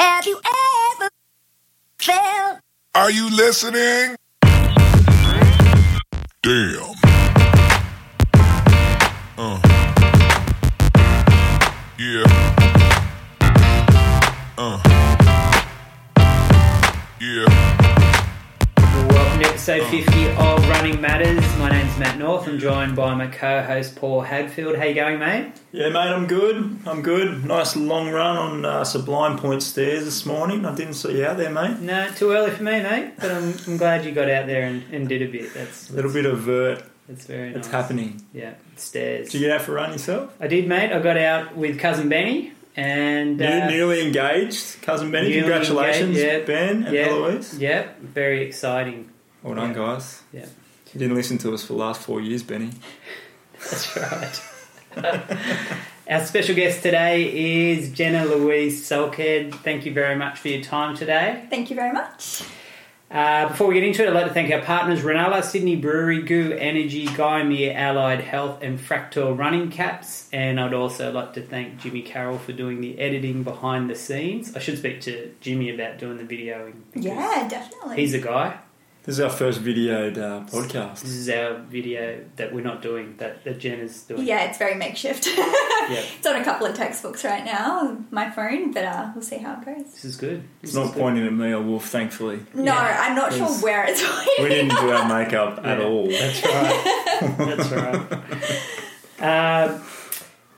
Have you ever felt? Are you listening? Damn. Episode 50 of Running Matters. My name's Matt North. I'm joined by my co-host Paul Hadfield. How you going, mate? Yeah, mate, I'm good. I'm good. Nice long run on uh, Sublime Point stairs this morning. I didn't see you out there, mate. No, too early for me, mate. But I'm, I'm glad you got out there and, and did a bit. That's A little bit of vert. That's very It's happening. Yeah, stairs. Did you get out for a run yourself? I did, mate. I got out with cousin Benny and New- uh, newly engaged, cousin Benny. Congratulations, engaged, yeah. Ben and yeah, Eloise. Yeah, very exciting. Well done, Yeah. guys. Yeah. You didn't listen to us for the last four years, Benny. That's right. Our special guest today is Jenna Louise Sulkhead. Thank you very much for your time today. Thank you very much. Uh, before we get into it, I'd like to thank our partners Renala, Sydney Brewery, GU Energy, Gymea Allied Health, and Fractal Running Caps. And I'd also like to thank Jimmy Carroll for doing the editing behind the scenes. I should speak to Jimmy about doing the videoing. Yeah, definitely. He's a guy. This is our first videoed uh, podcast. This is our video that we're not doing, that, that Jen is doing. yeah, it's very makeshift. Yeah. It's on a couple of textbooks right now, my phone, but uh, we'll see how it goes. This is good. It's This not is good. pointing at me or Wolf, thankfully. No, Yeah, I'm not sure where it's pointing. We didn't do our makeup at Yeah, all. That's right. That's right. Uh,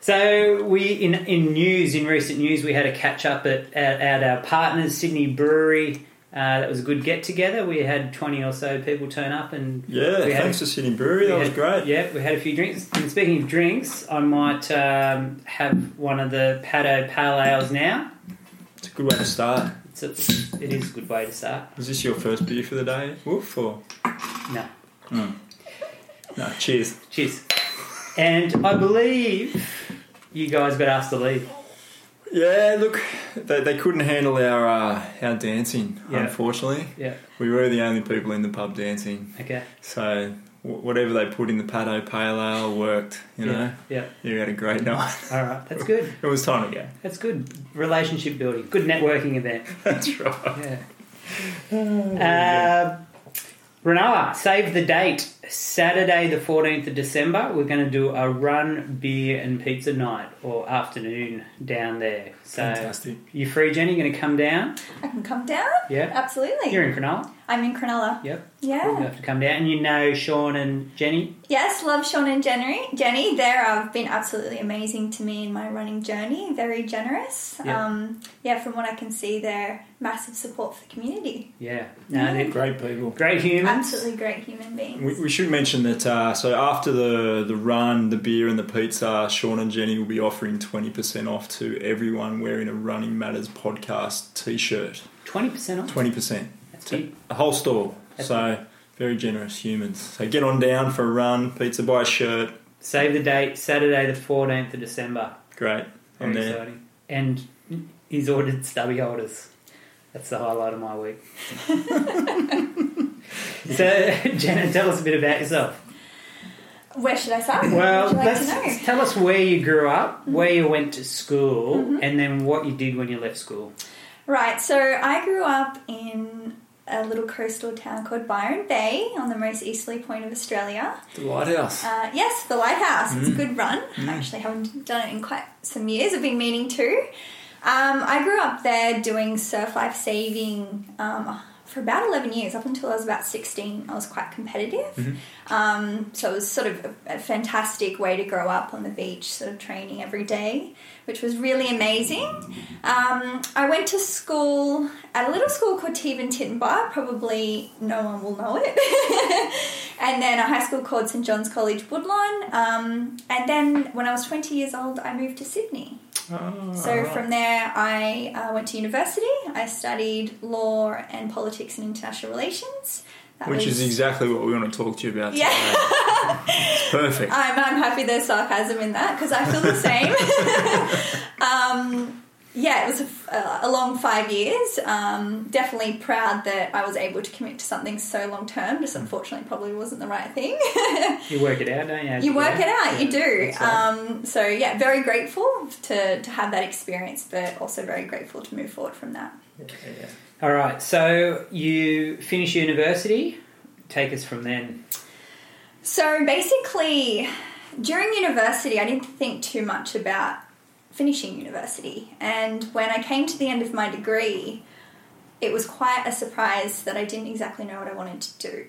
so we in in news in recent news we had a catch up at, at, at our partners Sydney Brewery. Uh, that was a good get together. We had twenty or so people turn up and Yeah, we had thanks to Sydney Brewery. That we was great. Yeah, we had a few drinks. And speaking of drinks, I might um, have one of the Pato Pale Ales now. It's a good way to start. It's a, it is a good way to start. Is this your first beer for the day, Wolf? Or No, no? Cheers. cheers. And I believe you guys got asked to leave. Yeah, look, they, they couldn't handle our uh, our dancing. Yeah. Unfortunately, Yeah. we were the only people in the pub dancing. Okay. So w- whatever they put in the Pato Pale Ale worked. You know, Yeah. you had a great night. All right. That's good. it was time to go. That's good. Relationship building. Good networking event. That's right. Yeah. Uh, Renala, save the date. Saturday, the 14th of December, we're going to do a run, beer, and pizza night or afternoon down there. So, Fantastic. you free, Jenny? Going to come down? I can come down? Yeah. Absolutely. You're in Cronulla? I'm in Cronulla. Yep. You're going Yeah. have to come down. And you know Sean and Jenny? Yes, love Sean and Jenny. Jenny, they have been absolutely amazing to me in my running journey. Very generous. Yeah. Um, yeah, from what I can see, they're massive support for the community. Yeah. No, they're Great people. great humans. Absolutely great human beings. We, we should mention that. Uh, so after the the run, the beer, and the pizza, Sean and Jenny will be offering twenty percent off to everyone wearing a Running Matters podcast T-shirt. 20% off. Twenty percent. That's big. The whole store. That's so very generous humans. So get on down for a run, pizza, buy a shirt. Save the date, Saturday, the 14th of December. Great. I'm there. exciting. And he's ordered stubby holders. That's the highlight of my week. so, Jenna, tell us a bit about yourself. Where should I start? Well, what would you like let's, to know? Mm-hmm. tell us where you grew up, where you went to school, and then what you did when you left school. Right, so I grew up in a little coastal town called Byron Bay on the most easterly point of Australia. The lighthouse. Uh, yes, the lighthouse. It's a Mm. good run. I actually haven't done it in quite some years. I've been meaning to. Um, I grew up there doing surf life saving um, for about 11 years. Up until I was about 16, I was quite competitive. Mm-hmm. Um, so it was sort of a, a fantastic way to grow up on the beach, sort of training every day, which was really amazing. Um, I went to school at a little school called Teven Tintenbar. Probably no one will know it. and then a high school called St John's College Woodlawn. Um, and then when I was 20 years old, I moved to Sydney. Oh, So from there, I uh, went to university. I studied law and politics and international relations. That Which was- is exactly what we want to talk to you about Yeah. today. perfect. I'm, I'm happy there's sarcasm in that because I feel the same. um, yeah, it was a, uh, a long five years. Um, definitely proud that I was able to commit to something so long term. Just unfortunately, probably wasn't the right thing. You work it out, don't you? as you work it out, you do. Right. Um, so yeah, very grateful to to have that experience, but also very grateful to move forward from that. All right. So you finish university. Take us from then. So basically, during university, I didn't think too much about finishing university. And when I came to the end of my degree, it was quite a surprise that I didn't exactly know what I wanted to do.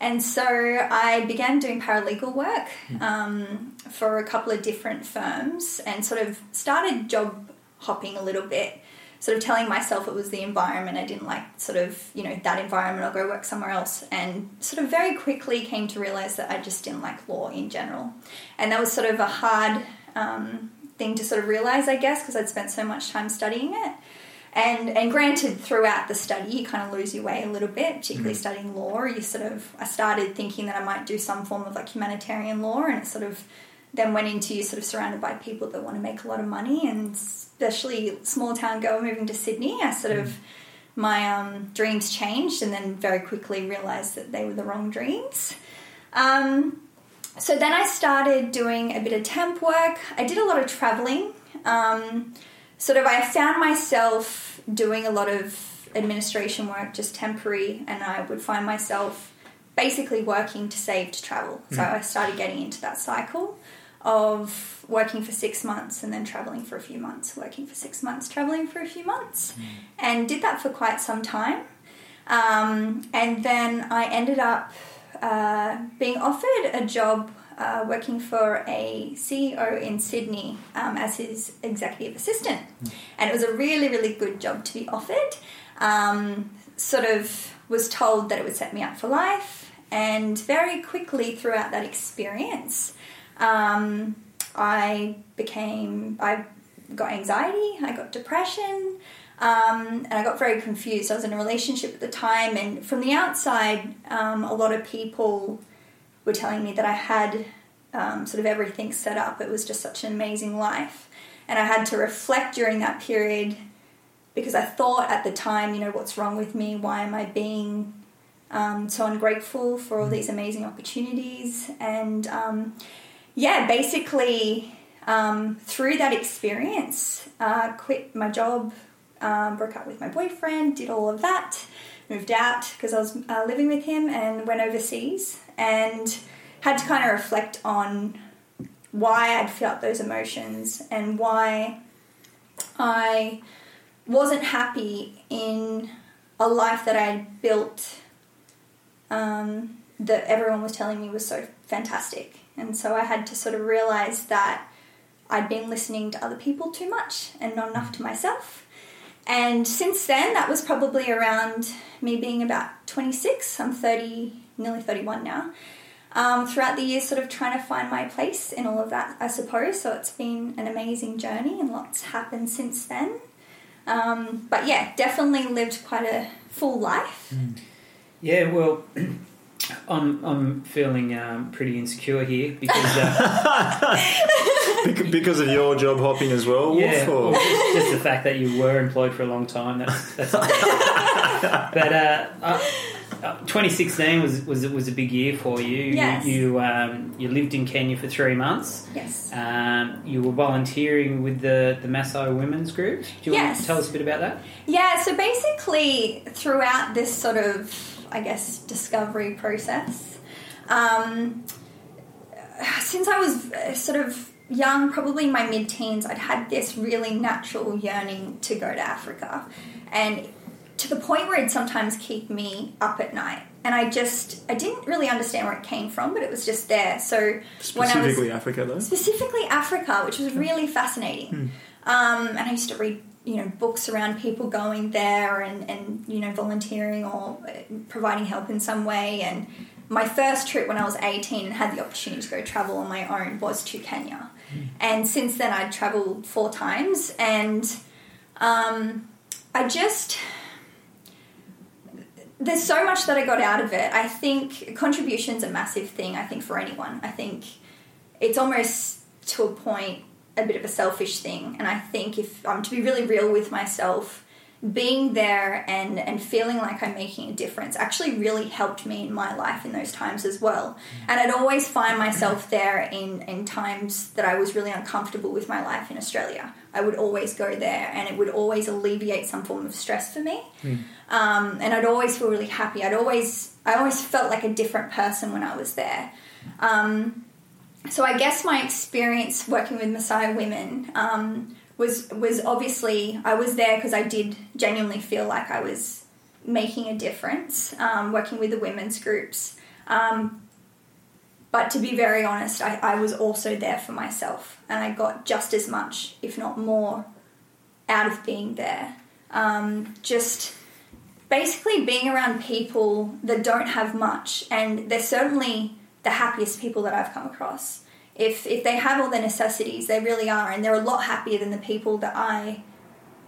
And so I began doing paralegal work um, for a couple of different firms and sort of started job hopping a little bit, sort of telling myself it was the environment. I didn't like sort of, you know, that environment, I'll go work somewhere else. And sort of very quickly came to realize that I just didn't like law in general. And that was sort of a hard um, thing to sort of realize, I guess, because I'd spent so much time studying it. And and granted, throughout the study, you kind of lose your way a little bit, particularly studying law. You sort of, I started thinking that I might do some form of like humanitarian law, and it sort of then went into you sort of surrounded by people that want to make a lot of money, and especially small town girl moving to Sydney. I sort of my um, dreams changed, and then very quickly realized that they were the wrong dreams. Um, so then I started doing a bit of temp work. I did a lot of traveling. Um, sort of, I found myself doing a lot of administration work, just temporary, and I would find myself basically working to save to travel. So I started getting into that cycle of working for six months and then traveling for a few months, working for six months, traveling for a few months, and did that for quite some time. Um, and then I ended up uh, being offered a job uh, working for a CEO in Sydney um, as his executive assistant. And it was a really, really good job to be offered. Um, sort of was told that it would set me up for life. And very quickly throughout that experience, um, I became, I got anxiety, I got depression, um, and I got very confused. I was in a relationship at the time, and from the outside, um, a lot of people were telling me that I had um, sort of everything set up. It was just such an amazing life. And I had to reflect during that period because I thought at the time, you know, what's wrong with me? Why am I being um, so ungrateful for all these amazing opportunities? And um, yeah, basically, um, through that experience, uh, quit my job, um, broke up with my boyfriend, did all of that, moved out because I was uh, living with him, and went overseas and had to kind of reflect on why I'd felt those emotions and why I wasn't happy in a life that I had built um, that everyone was telling me was so fantastic. And so I had to sort of realize that I'd been listening to other people too much and not enough to myself. And since then, that was probably around me being about 26. I'm 30, nearly 31 now. Um, throughout the years, sort of trying to find my place in all of that, I suppose. So it's been an amazing journey and lots happened since then. Um, but yeah, definitely lived quite a full life. Yeah, well, I'm I'm feeling um, pretty insecure here because uh, because of your job hopping as well, yeah, Wolf, or- just, just the fact that you were employed for a long time. That's that's. but uh, uh, uh, 2016 was was was a big year for you. Yes. You you, um, you lived in Kenya for three months. Yes. Um, you were volunteering with the the Maasai Women's Group. Do you want Yes. to tell us a bit about that? Yeah, so basically, throughout this sort of, I guess, discovery process, um, since I was uh, sort of young, probably in my mid teens, I'd had this really natural yearning to go to Africa. And to the point where it'd sometimes keep me up at night. And I just, I didn't really understand where it came from, but it was just there. So when I was specifically Africa, though. specifically Africa, which was really fascinating. Um, and I used to read, you know, books around people going there and, and you know volunteering or providing help in some way. And my first trip when I was eighteen and had the opportunity to go travel on my own was to Kenya. And since then, I'd traveled four times, and um, I just there's so much that I got out of it. I think contribution's a massive thing. I think for anyone, I think it's almost to a point a bit of a selfish thing. And I think if I'm to be really real with myself, being there and and feeling like I'm making a difference actually really helped me in my life in those times as well. And I'd always find myself there in in times that I was really uncomfortable with my life in Australia. I would always go there, and it would always alleviate some form of stress for me. Um, and I'd always feel really happy. I'd always I always felt like a different person when I was there. Um, so I guess my experience working with Maasai women um, was was obviously I was there because I did genuinely feel like I was making a difference um, working with the women's groups. Um, but to be very honest, I, I was also there for myself, and I got just as much, if not more, out of being there. Um, just basically being around people that don't have much, and they're certainly the happiest people that I've come across. If if they have all the necessities, they really are, and they're a lot happier than the people that I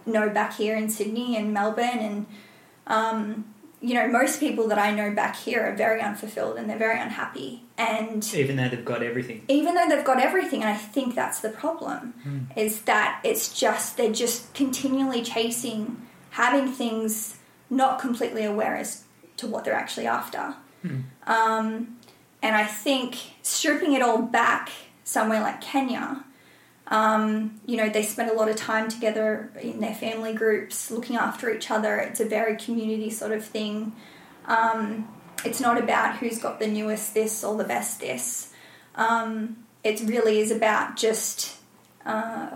know back here in Sydney and Melbourne, and um, you know most people that I know back here are very unfulfilled and they're very unhappy, and Even though they've got everything. even though they've got everything and i think that's the problem is that it's just they're just continually chasing having things not completely aware as to what they're actually after um, and i think stripping it all back somewhere like kenya um, you know they spend a lot of time together in their family groups looking after each other it's a very community sort of thing um, it's not about who's got the newest this or the best this. Um, it really is about just uh,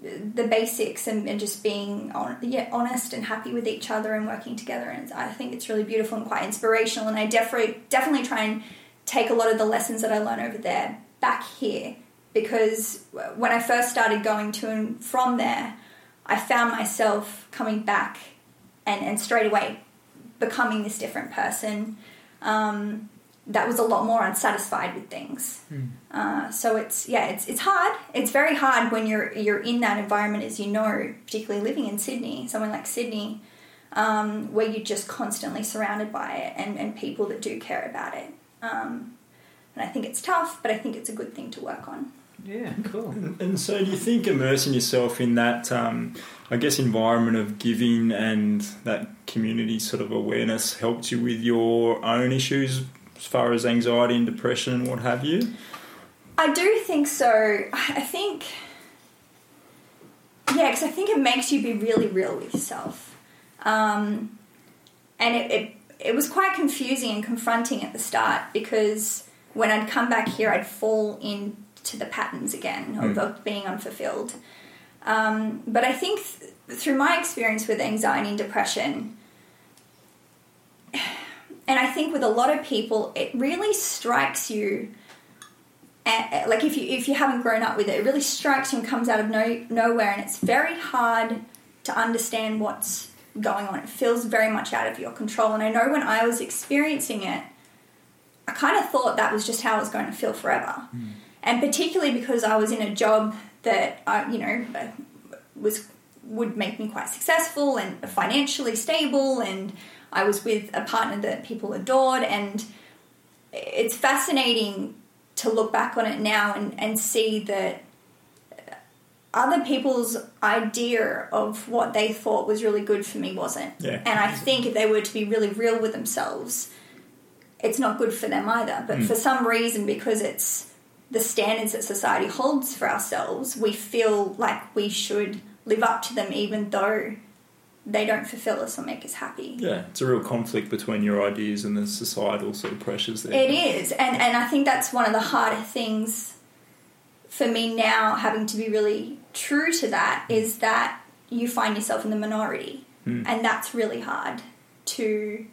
the basics and, and just being on, yeah, honest and happy with each other and working together. And I think it's really beautiful and quite inspirational. And I definitely definitely try and take a lot of the lessons that I learned over there back here because when I first started going to and from there, I found myself coming back and, and straight away becoming this different person um, that was a lot more unsatisfied with things. Uh, so it's yeah, it's it's hard. It's very hard when you're you're in that environment, as you know, particularly living in Sydney, somewhere like Sydney, um, where you're just constantly surrounded by it and, and people that do care about it. Um, and I think it's tough, but I think it's a good thing to work on. Yeah, cool. And so, do you think immersing yourself in that, um, I guess, environment of giving and that community sort of awareness helped you with your own issues as far as anxiety and depression and what have you? I do think so. I think, yeah, because I think it makes you be really real with yourself. Um, and it, it, it was quite confusing and confronting at the start because when I'd come back here, I'd fall into the patterns again of, Mm. of being unfulfilled. Um, but I think th- through my experience with anxiety and depression, and I think with a lot of people, it really strikes you like if you if you haven't grown up with it, it really strikes you and comes out of no nowhere, and it's very hard to understand what's going on. It feels very much out of your control. And I know when I was experiencing it, I kind of thought that was just how it was going to feel forever, and particularly because I was in a job that I, you know, uh, was would make me quite successful and financially stable, and I was with a partner that people adored, and it's fascinating to look back on it now and, and see that other people's idea of what they thought was really good for me wasn't. Yeah. And I think if they were to be really real with themselves, it's not good for them either. But hmm. for some reason, because it's the standards that society holds for ourselves, we feel like we should live up to them even though they don't fulfill us or make us happy. Yeah, it's a real conflict between your ideas and the societal sort of pressures there. It is, and and I think that's one of the harder things for me now, having to be really true to that, is that you find yourself in the minority, and that's really hard to,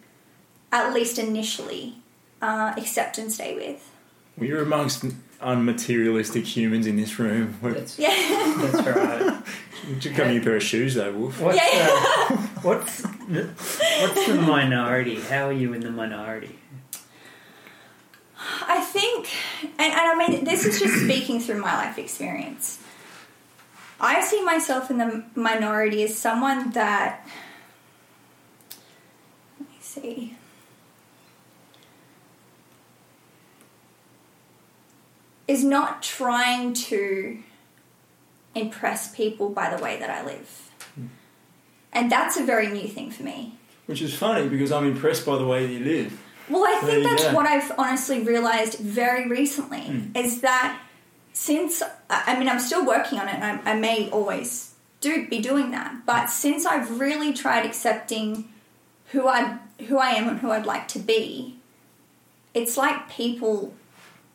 at least initially, uh, accept and stay with. Well, you're amongst unmaterialistic humans in this room. That's, Yeah, that's right. just coming in a pair of shoes, though, Wolf. What's, Yeah. uh, what's, the, what's the minority? How are you in the minority? I think, and, and I mean, this is just speaking through my life experience. I see myself in the minority as someone that, let me see, is not trying to impress people by the way that I live. Hmm. And that's a very new thing for me. Which is funny because I'm impressed by the way you live. Well, I think that's go. what I've honestly realized very recently hmm. is that since I mean I'm still working on it, and I, I may always do be doing that, but since I've really tried accepting who I who I am and who I'd like to be, it's like people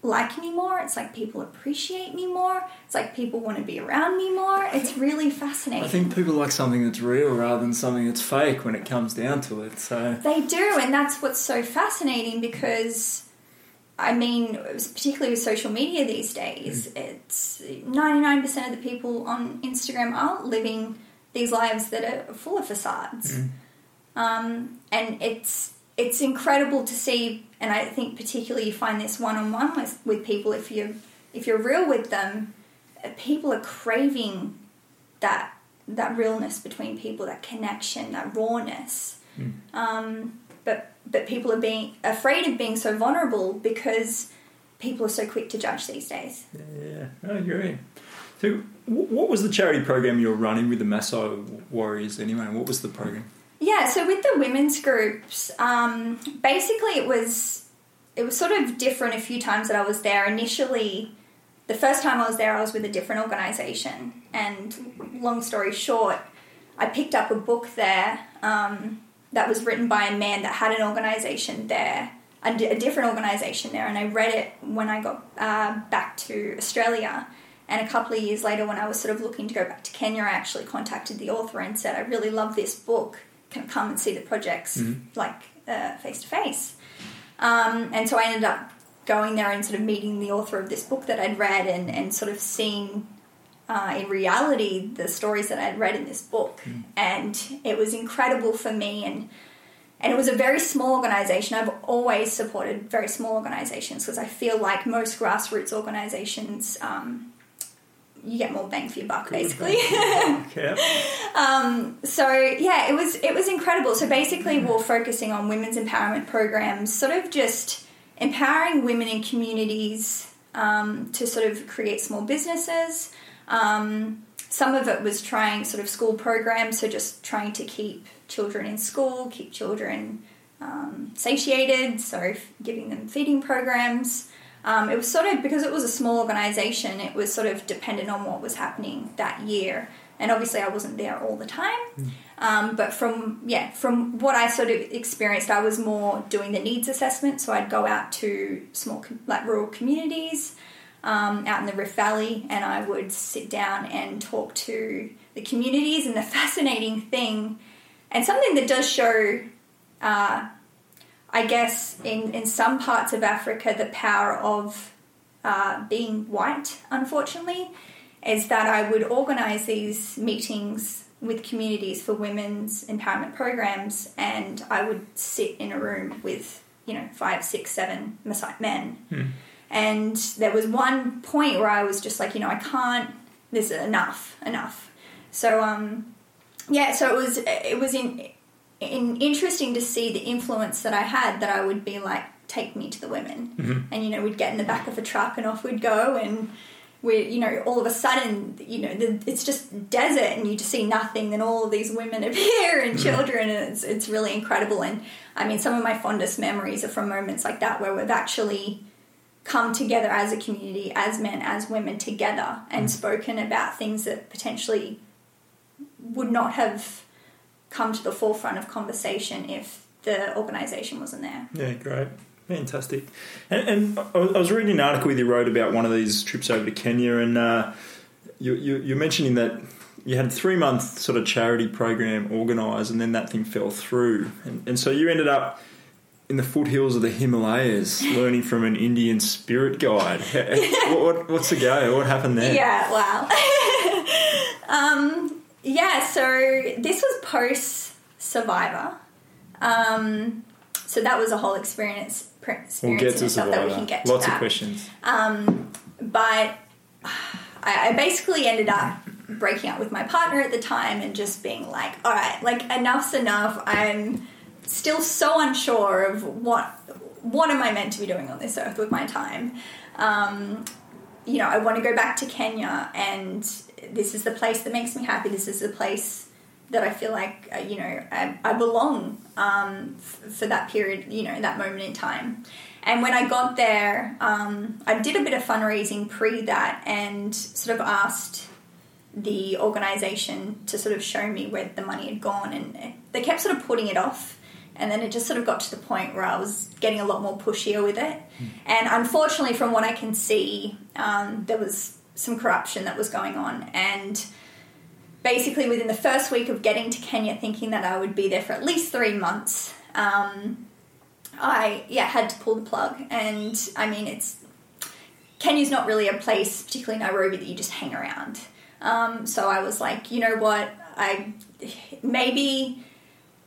like me more. It's like people appreciate me more. It's like people want to be around me more. It's really fascinating. I think people like something that's real rather than something that's fake when it comes down to it. So They do, and that's what's so fascinating because, I mean, particularly with social media these days, it's 99% of the people on Instagram are living these lives that are full of facades. Um, and it's it's incredible to see, and I think particularly you find this one on one with people if you if you're real with them, uh, people are craving that that realness between people, that connection, that rawness. Um, but but people are being afraid of being so vulnerable because people are so quick to judge these days. yeah, I agree. So, what was the charity program you were running with the Maasai Warriors anyway? What was the program? Yeah, so with the women's groups, um, basically it was it was sort of different a few times that I was there. Initially, the first time I was there, I was with a different organisation, and long story short, I picked up a book there um, that was written by a man that had an organisation there, a, a different organisation there, and I read it when I got uh, back to Australia. And a couple of years later, when I was sort of looking to go back to Kenya, I actually contacted the author and said, "I really love this book. Can I come and see the projects like face to face?" Um, And so I ended up going there and sort of meeting the author of this book that I'd read and, and sort of seeing uh, in reality the stories that I'd read in this book. And it was incredible for me. And, and it was a very small organization. I've always supported very small organizations because I feel like most grassroots organizations, um, you get more bang for your buck, basically. Yeah. Um, so yeah, it was it was incredible. So basically, we're focusing on women's empowerment programs, sort of just empowering women in communities um, to sort of create small businesses. Um, some of it was trying sort of school programs, so just trying to keep children in school, keep children um, satiated, so giving them feeding programs. Um, it was sort of because it was a small organisation, it was sort of dependent on what was happening that year. And obviously, I wasn't there all the time. Um, but from yeah, from what I sort of experienced, I was more doing the needs assessment. So I'd go out to small like rural communities um, out in the Rift Valley, and I would sit down and talk to the communities. And the fascinating thing, and something that does show uh, I guess in, in some parts of Africa, the power of uh, being white, unfortunately, is that I would organise these meetings with communities for women's empowerment programs, and I would sit in a room with, you know, five, six, seven Maasai men. And there was one point where I was just like, you know, I can't, this is enough, enough. So, um, yeah, so it was, it was in, in, interesting to see the influence that I had that I would be like, take me to the women. And, you know, we'd get in the back of a truck and off we'd go and we, you know, all of a sudden, you know, the, it's just desert and you just see nothing. Then all of these women appear and children and it's, it's really incredible. And I mean, some of my fondest memories are from moments like that where we've actually come together as a community, as men, as women together and spoken about things that potentially would not have come to the forefront of conversation if the organisation wasn't there. Yeah, great. Fantastic. And, and I was I was reading an article you wrote about one of these trips over to Kenya, and uh, you, you, you're mentioning that you had a three month sort of charity program organised, and then that thing fell through. And, and so you ended up in the foothills of the Himalayas learning from an Indian spirit guide. what, what, what's the go? What happened there? Yeah, wow. um, yeah, so this was post Survivor. Um, so that was a whole experience. experience We'll get to itself that we Survivor. can get to Lots of questions. Um, but I, I basically ended up breaking up with my partner at the time and just being like, all right, like enough's enough. I'm still so unsure of what what am I meant to be doing on this earth with my time. Um, you know, I want to go back to Kenya and this is the place that makes me happy. This is the place that I feel like uh, you know I, I belong um, f- for that period, you know, that moment in time. And when I got there, um, I did a bit of fundraising pre that and sort of asked the organization to sort of show me where the money had gone, and they kept sort of putting it off. And then it just sort of got to the point where I was getting a lot more pushier with it. And unfortunately, from what I can see, um, there was some corruption that was going on. And basically, within the first week of getting to Kenya, thinking that I would be there for at least three months, um, I yeah had to pull the plug. And I mean, it's Kenya's not really a place, particularly Nairobi, that you just hang around. Um, so I was like, you know what, I maybe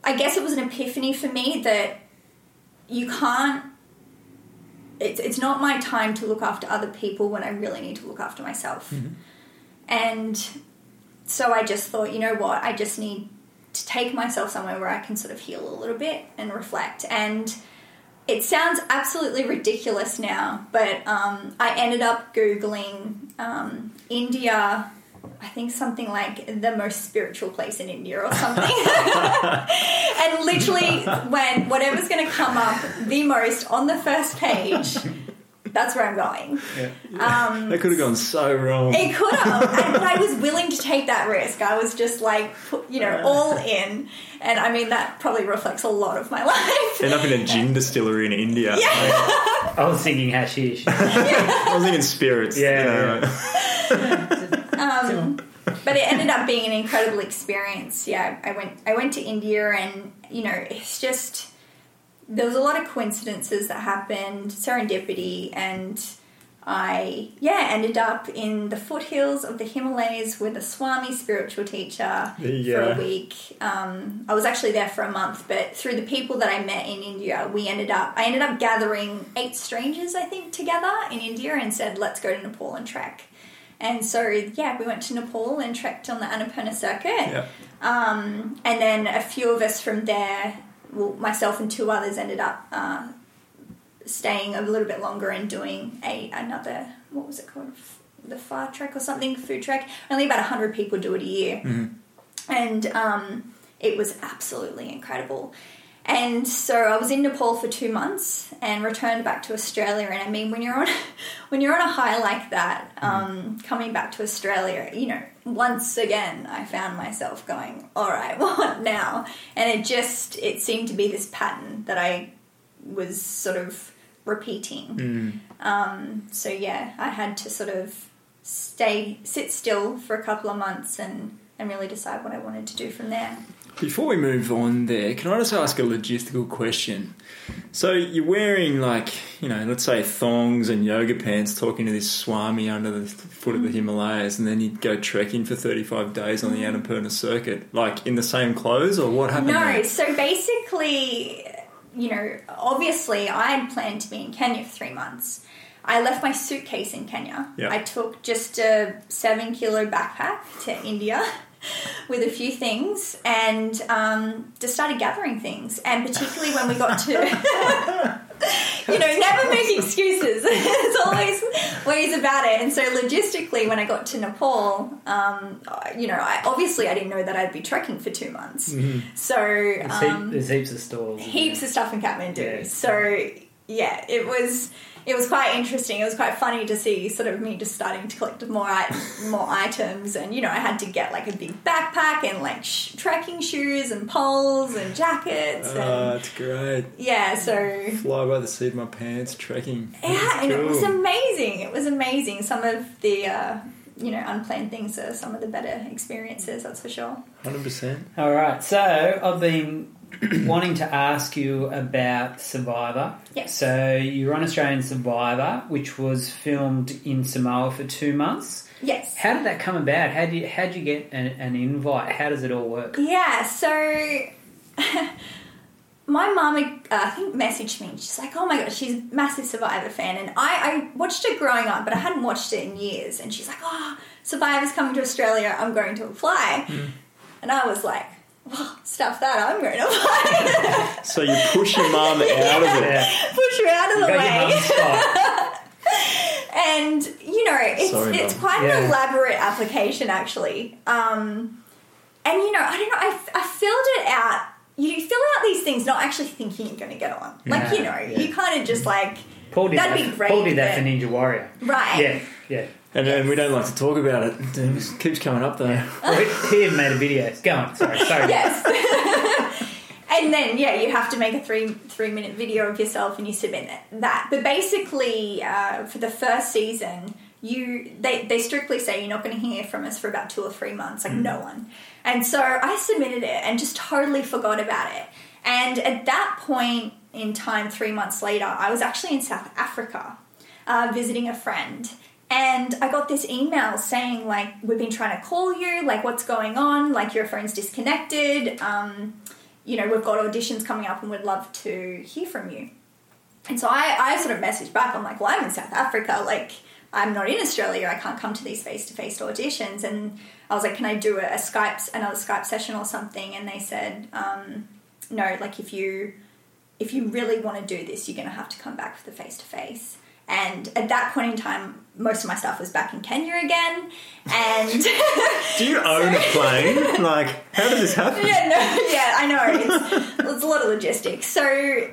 I guess it was an epiphany for me that you can't. It's it's not my time to look after other people when I really need to look after myself. And so I just thought, you know what, I just need to take myself somewhere where I can sort of heal a little bit and reflect. And it sounds absolutely ridiculous now, but um, I ended up Googling um, India, I think something like the most spiritual place in India or something. and literally, when whatever's going to come up the most on the first page, that's where I'm going. Um, That could have gone so wrong. it could have, and, but I was willing to take that risk. I was just like, you know, all in, and I mean that probably reflects a lot of my life. End up in a gin distillery in India. Yeah, I was thinking hashish. I was thinking spirits. Yeah, you know. Um, but it ended up being an incredible experience. Yeah, I went I went to India, and you know, it's just there was a lot of coincidences that happened, serendipity, and I yeah ended up in the foothills of the Himalayas with a Swami spiritual teacher you for a week. Um, I was actually there for a month, but through the people that I met in India, we ended up I ended up gathering eight strangers I think together in India and said let's go to Nepal and trek. And so yeah, we went to Nepal and trekked on the Annapurna circuit. Yeah. Um, and then a few of us from there, well, myself and two others ended up uh, staying a little bit longer and doing a another what was it called, the far trek or something, food trek. Only about hundred people do it a year, and um, it was absolutely incredible. And so I was in Nepal for two months and returned back to Australia. And I mean, when you're on when you're on a high like that, um, coming back to Australia, you know, once again I found myself going, "All right, what now?" And it just it seemed to be this pattern that I was sort of repeating. Um, so yeah, I had to sort of stay sit still for a couple of months and and really decide what I wanted to do from there. Before we move on there, can I just ask a logistical question? So you're wearing like, you know, let's say thongs and yoga pants talking to this swami under the foot of the mm. Himalayas and then you go trekking for 35 days on the mm. Annapurna circuit, like in the same clothes or what happened No, there? so basically, you know, obviously I had planned to be in Kenya for three months. I left my suitcase in Kenya. Yeah. I took just a seven kilo backpack to India with a few things and um, just started gathering things. And particularly when we got to. you know, never make excuses. There's always ways about it. And so, logistically, when I got to Nepal, um, you know, I, obviously I didn't know that I'd be trekking for two months. So, There's, um, heap, there's heaps of stores, heaps of stuff in Kathmandu. Yeah. So yeah, it was it was quite interesting. It was quite funny to see sort of me just starting to collect more i- more items, and you know I had to get like a big backpack and like sh- trekking shoes and poles and jackets. Oh, And, that's great. yeah, so Fly by the seat of my pants, trekking. yeah, and it was amazing. It was amazing. Some of the uh, you know unplanned things are some of the better experiences. That's for sure. 100%. All right, so I've been wanting to ask you about Survivor. Yes. So you're on Australian Survivor, which was filmed in Samoa for two months. Yes. How did that come about? How do you how would you get an, an invite? How does it all work? Yeah, so my mum, uh, I think, messaged me. She's like, "Oh my god, she's a massive Survivor fan," and I, I watched it growing up, but I hadn't watched it in years. And she's like, "Oh, Survivor's coming to Australia. I'm going to apply," and I was like, well, "Stuff that! I'm going to buy. So you push your mum out of it. Push her out of You the way. And you you know, it's Sorry, it's Mum. quite Yeah. an elaborate application actually. Um, and you know, I don't know, I, I filled it out. You fill out these things not actually thinking you're going to get on. Like you know, yeah. you kind of just like Paul did That'd that. be great, Paul did that for Ninja Warrior. right. Yeah, yeah. And then we don't like to talk about it. It keeps coming up though. Well, he, he even made a video. Go on. Sorry. Sorry. Yes. and then yeah, you have to make a three three minute video of yourself and you submit that. that. But basically, uh, for the first season, you they they strictly say you're not going to hear from us for about two or three months, like no one. And so I submitted it and just totally forgot about it. And at that point in time, three months later, I was actually in South Africa uh, visiting a friend. And I got this email saying, like, we've been trying to call you, like, what's going on? Like, your phone's disconnected. Um, you know, we've got auditions coming up and we'd love to hear from you. And so I, I sort of messaged back, I'm like, well, I'm in South Africa. Like, I'm not in Australia. I can't come to these face to face auditions. And I was like, can I do a, a Skype, another Skype session or something? And they said, um, no, like, if you if you really want to do this, you're going to have to come back for the face to face. And at that point in time, most of my stuff was back in Kenya again. And Do you own a plane? Like, how does this happen? yeah, no, yeah, I know. It's, it's a lot of logistics. So,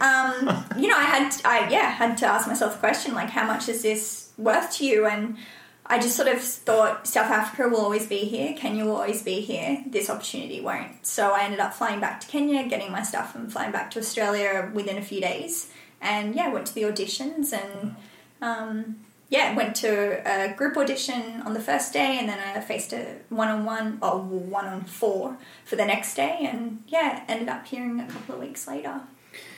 um, you know, I had, I yeah, had to ask myself the question like, how much is this worth to you? And I just sort of thought South Africa will always be here, Kenya will always be here. This opportunity won't. So I ended up flying back to Kenya, getting my stuff, and flying back to Australia within a few days. And yeah, went to the auditions and. Um, yeah, went to a group audition on the first day and then I faced a one on one or one on four for the next day and yeah, ended up hearing a couple of weeks later.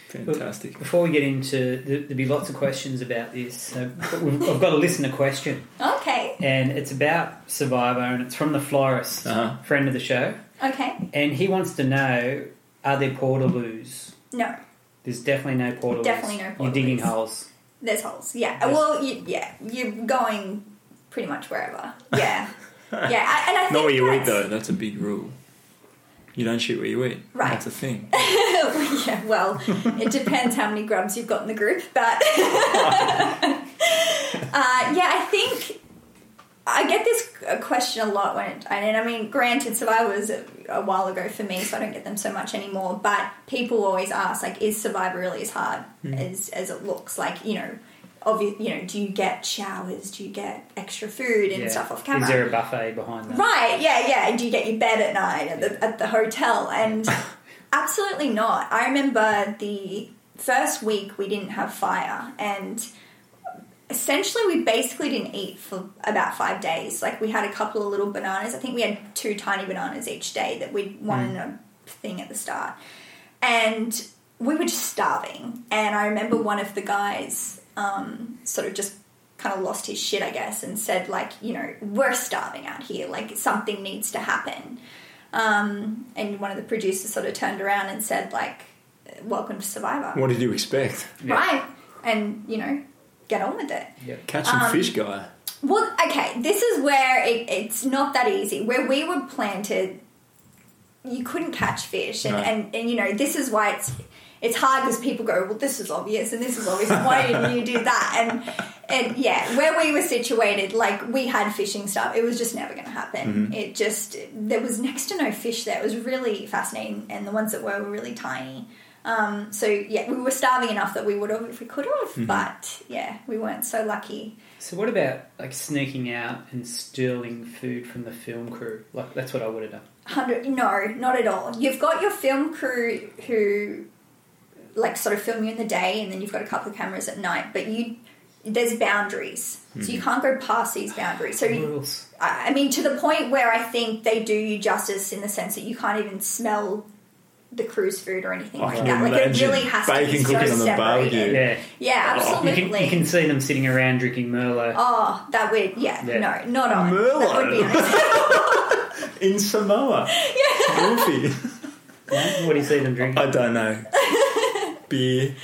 Fantastic. Before we get into, there- there'll be lots of questions about this. So I've got a listener question, Okay, and it's about Survivor, and it's from the florist, Uh-huh. friend of the show, okay, and he wants to know: Are there portaloos? no, There's definitely no portaloos. Definitely no You're digging holes. There's holes. Yeah, Yes. well, you, yeah, you're going pretty much wherever. Yeah, yeah, I, and I think Not where you eat though. That's a big rule. You don't shoot where you eat. Right. That's a thing. yeah, well, it depends how many grubs you've got in the group, but uh, yeah, I think I get this question a lot when, it, and I mean, granted, Survivor was a, a while ago for me, so I don't get them so much anymore. But people always ask, like, is Survivor really as hard hmm. as as it looks? Like, you know. Obvious, you know, do you get showers? Do you get extra food and Yeah. stuff off camera? Is there a buffet behind that? Right, yeah, yeah. And do you get your bed at night at the, at the hotel? And absolutely not. I remember the first week we didn't have fire, and essentially we basically didn't eat for about five days. Like we had a couple of little bananas. I think we had two tiny bananas each day that we'd won in a thing at the start, and we were just starving. And I remember one of the guys um, sort of just kind of lost his shit, I guess, and said like, you know, we're starving out here. Like something needs to happen. Um, and one of the producers sort of turned around and said like, "Welcome to Survivor." What did you expect? Yeah. Right, and you know, get on with it. Catch some Um, fish, guy. Well, okay, this is where it, it's not that easy. Where we were planted, you couldn't catch fish, and, No. and, and you know this is why it's it's hard because people go, well, this is obvious, and this is obvious. Why didn't you do that? And and yeah, where we were situated, like we had fishing stuff. It was just never going to happen. It just there was next to no fish there. It was really fascinating, and the ones that were were really tiny. Um, so yeah, we were starving enough that we would have if we could have, but yeah, we weren't so lucky. So what about like sneaking out and stealing food from the film crew? Like that's what I would have done. Hundred? No, not at all. You've got your film crew who, like, sort of film you in the day, and then you've got a couple of cameras at night. But you, there's boundaries, so you can't go past these boundaries. So, you, I I mean, to the point where I think they do you justice in the sense that you can't even smell the crew's food or anything I like that. Like, it really has to be bacon so cooking on the separated. barbecue. Yeah. Yeah, oh, You absolutely. can, you can see them sitting around drinking Merlot. Oh, that would yeah, Yeah. no, not on. Merlot? That would be nice. In Samoa. Yeah. Goofy. What do you see them drinking? I don't know. Beer.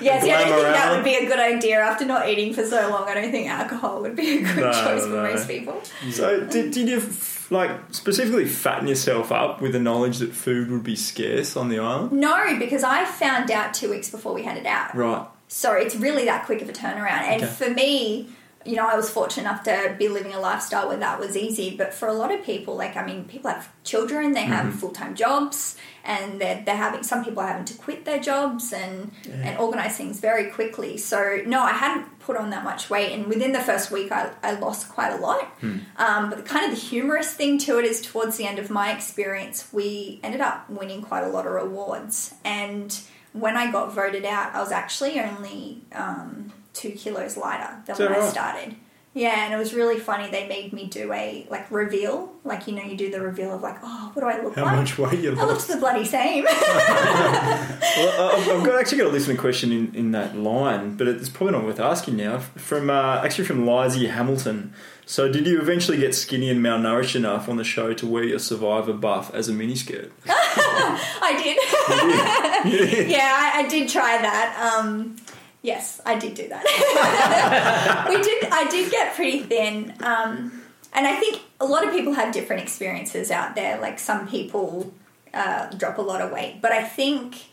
Yeah, I don't think that would be a good idea after not eating for so long. I don't think alcohol would be a good No, choice for most people. So, did, did you like specifically fatten yourself up with the knowledge that food would be scarce on the island? No, because I found out two weeks before we headed out. Right. So it's really that quick of a turnaround. And Okay. for me, you know, I was fortunate enough to be living a lifestyle where that was easy. But for a lot of people, like, I mean, people have children, they have mm-hmm. full time jobs, and they're, they're having, some people are having to quit their jobs and, and organize things very quickly. So, no, I hadn't put on that much weight. And within the first week, I, I lost quite a lot. Um, but kind of the humorous thing to it is towards the end of my experience, we ended up winning quite a lot of rewards. And when I got voted out, I was actually only um, two kilos lighter than that when I started. Yeah, and it was really funny. They made me do a like reveal, like you know, you do the reveal of like, oh, what do I look How like? How much weight you lost? I looked the bloody same. Well, I've, got, actually got a listener question in, in that line, but it's probably not worth asking now. From uh, actually from Lizzie Hamilton. So, did you eventually get skinny and malnourished enough on the show to wear your Survivor buff as a miniskirt? I did. yeah, I, I did try that. Um, yes, I did do that. we did. I did get pretty thin, um, and I think a lot of people have different experiences out there. Like some people uh, drop a lot of weight, but I think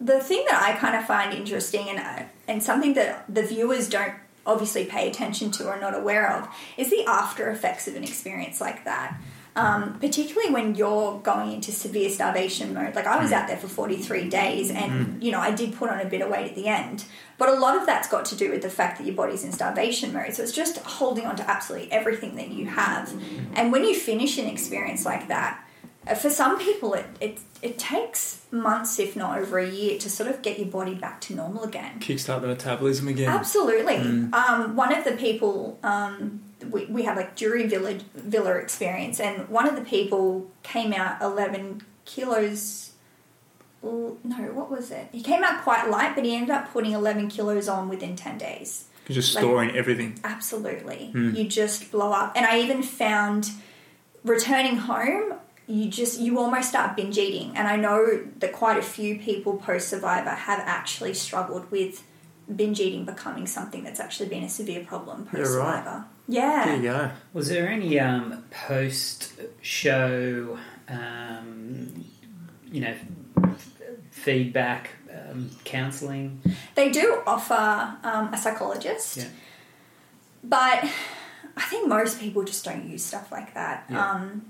the thing that I kind of find interesting and uh, and something that the viewers don't obviously pay attention to or not aware of is the after effects of an experience like that. Um, particularly when you're going into severe starvation mode. Like I was out there for 43 days and, you know, I did put on a bit of weight at the end. But a lot of that's got to do with the fact that your body's in starvation mode. So it's just holding on to absolutely everything that you have. And when you finish an experience like that, uh, for some people, it, it, it takes months, if not over a year, to sort of get your body back to normal again. Kickstart the metabolism again. Absolutely. Um, one of the people, um, we, we had like jury village villa experience, and one of the people came out 11 kilos. No, what was it? He came out quite light, but he ended up putting 11 kilos on within 10 days. You're just like- storing everything. Absolutely. Hmm. You just blow up. And I even found returning home, you just you almost start binge eating. And I know that quite a few people post survivor have actually struggled with binge eating becoming something that's actually been a severe problem post right. survivor. Yeah. There you go. Was there any um, post show, um, you know, f- feedback, um, counselling? They do offer um, a psychologist. Yeah. But I think most people just don't use stuff like that. Yeah. Um,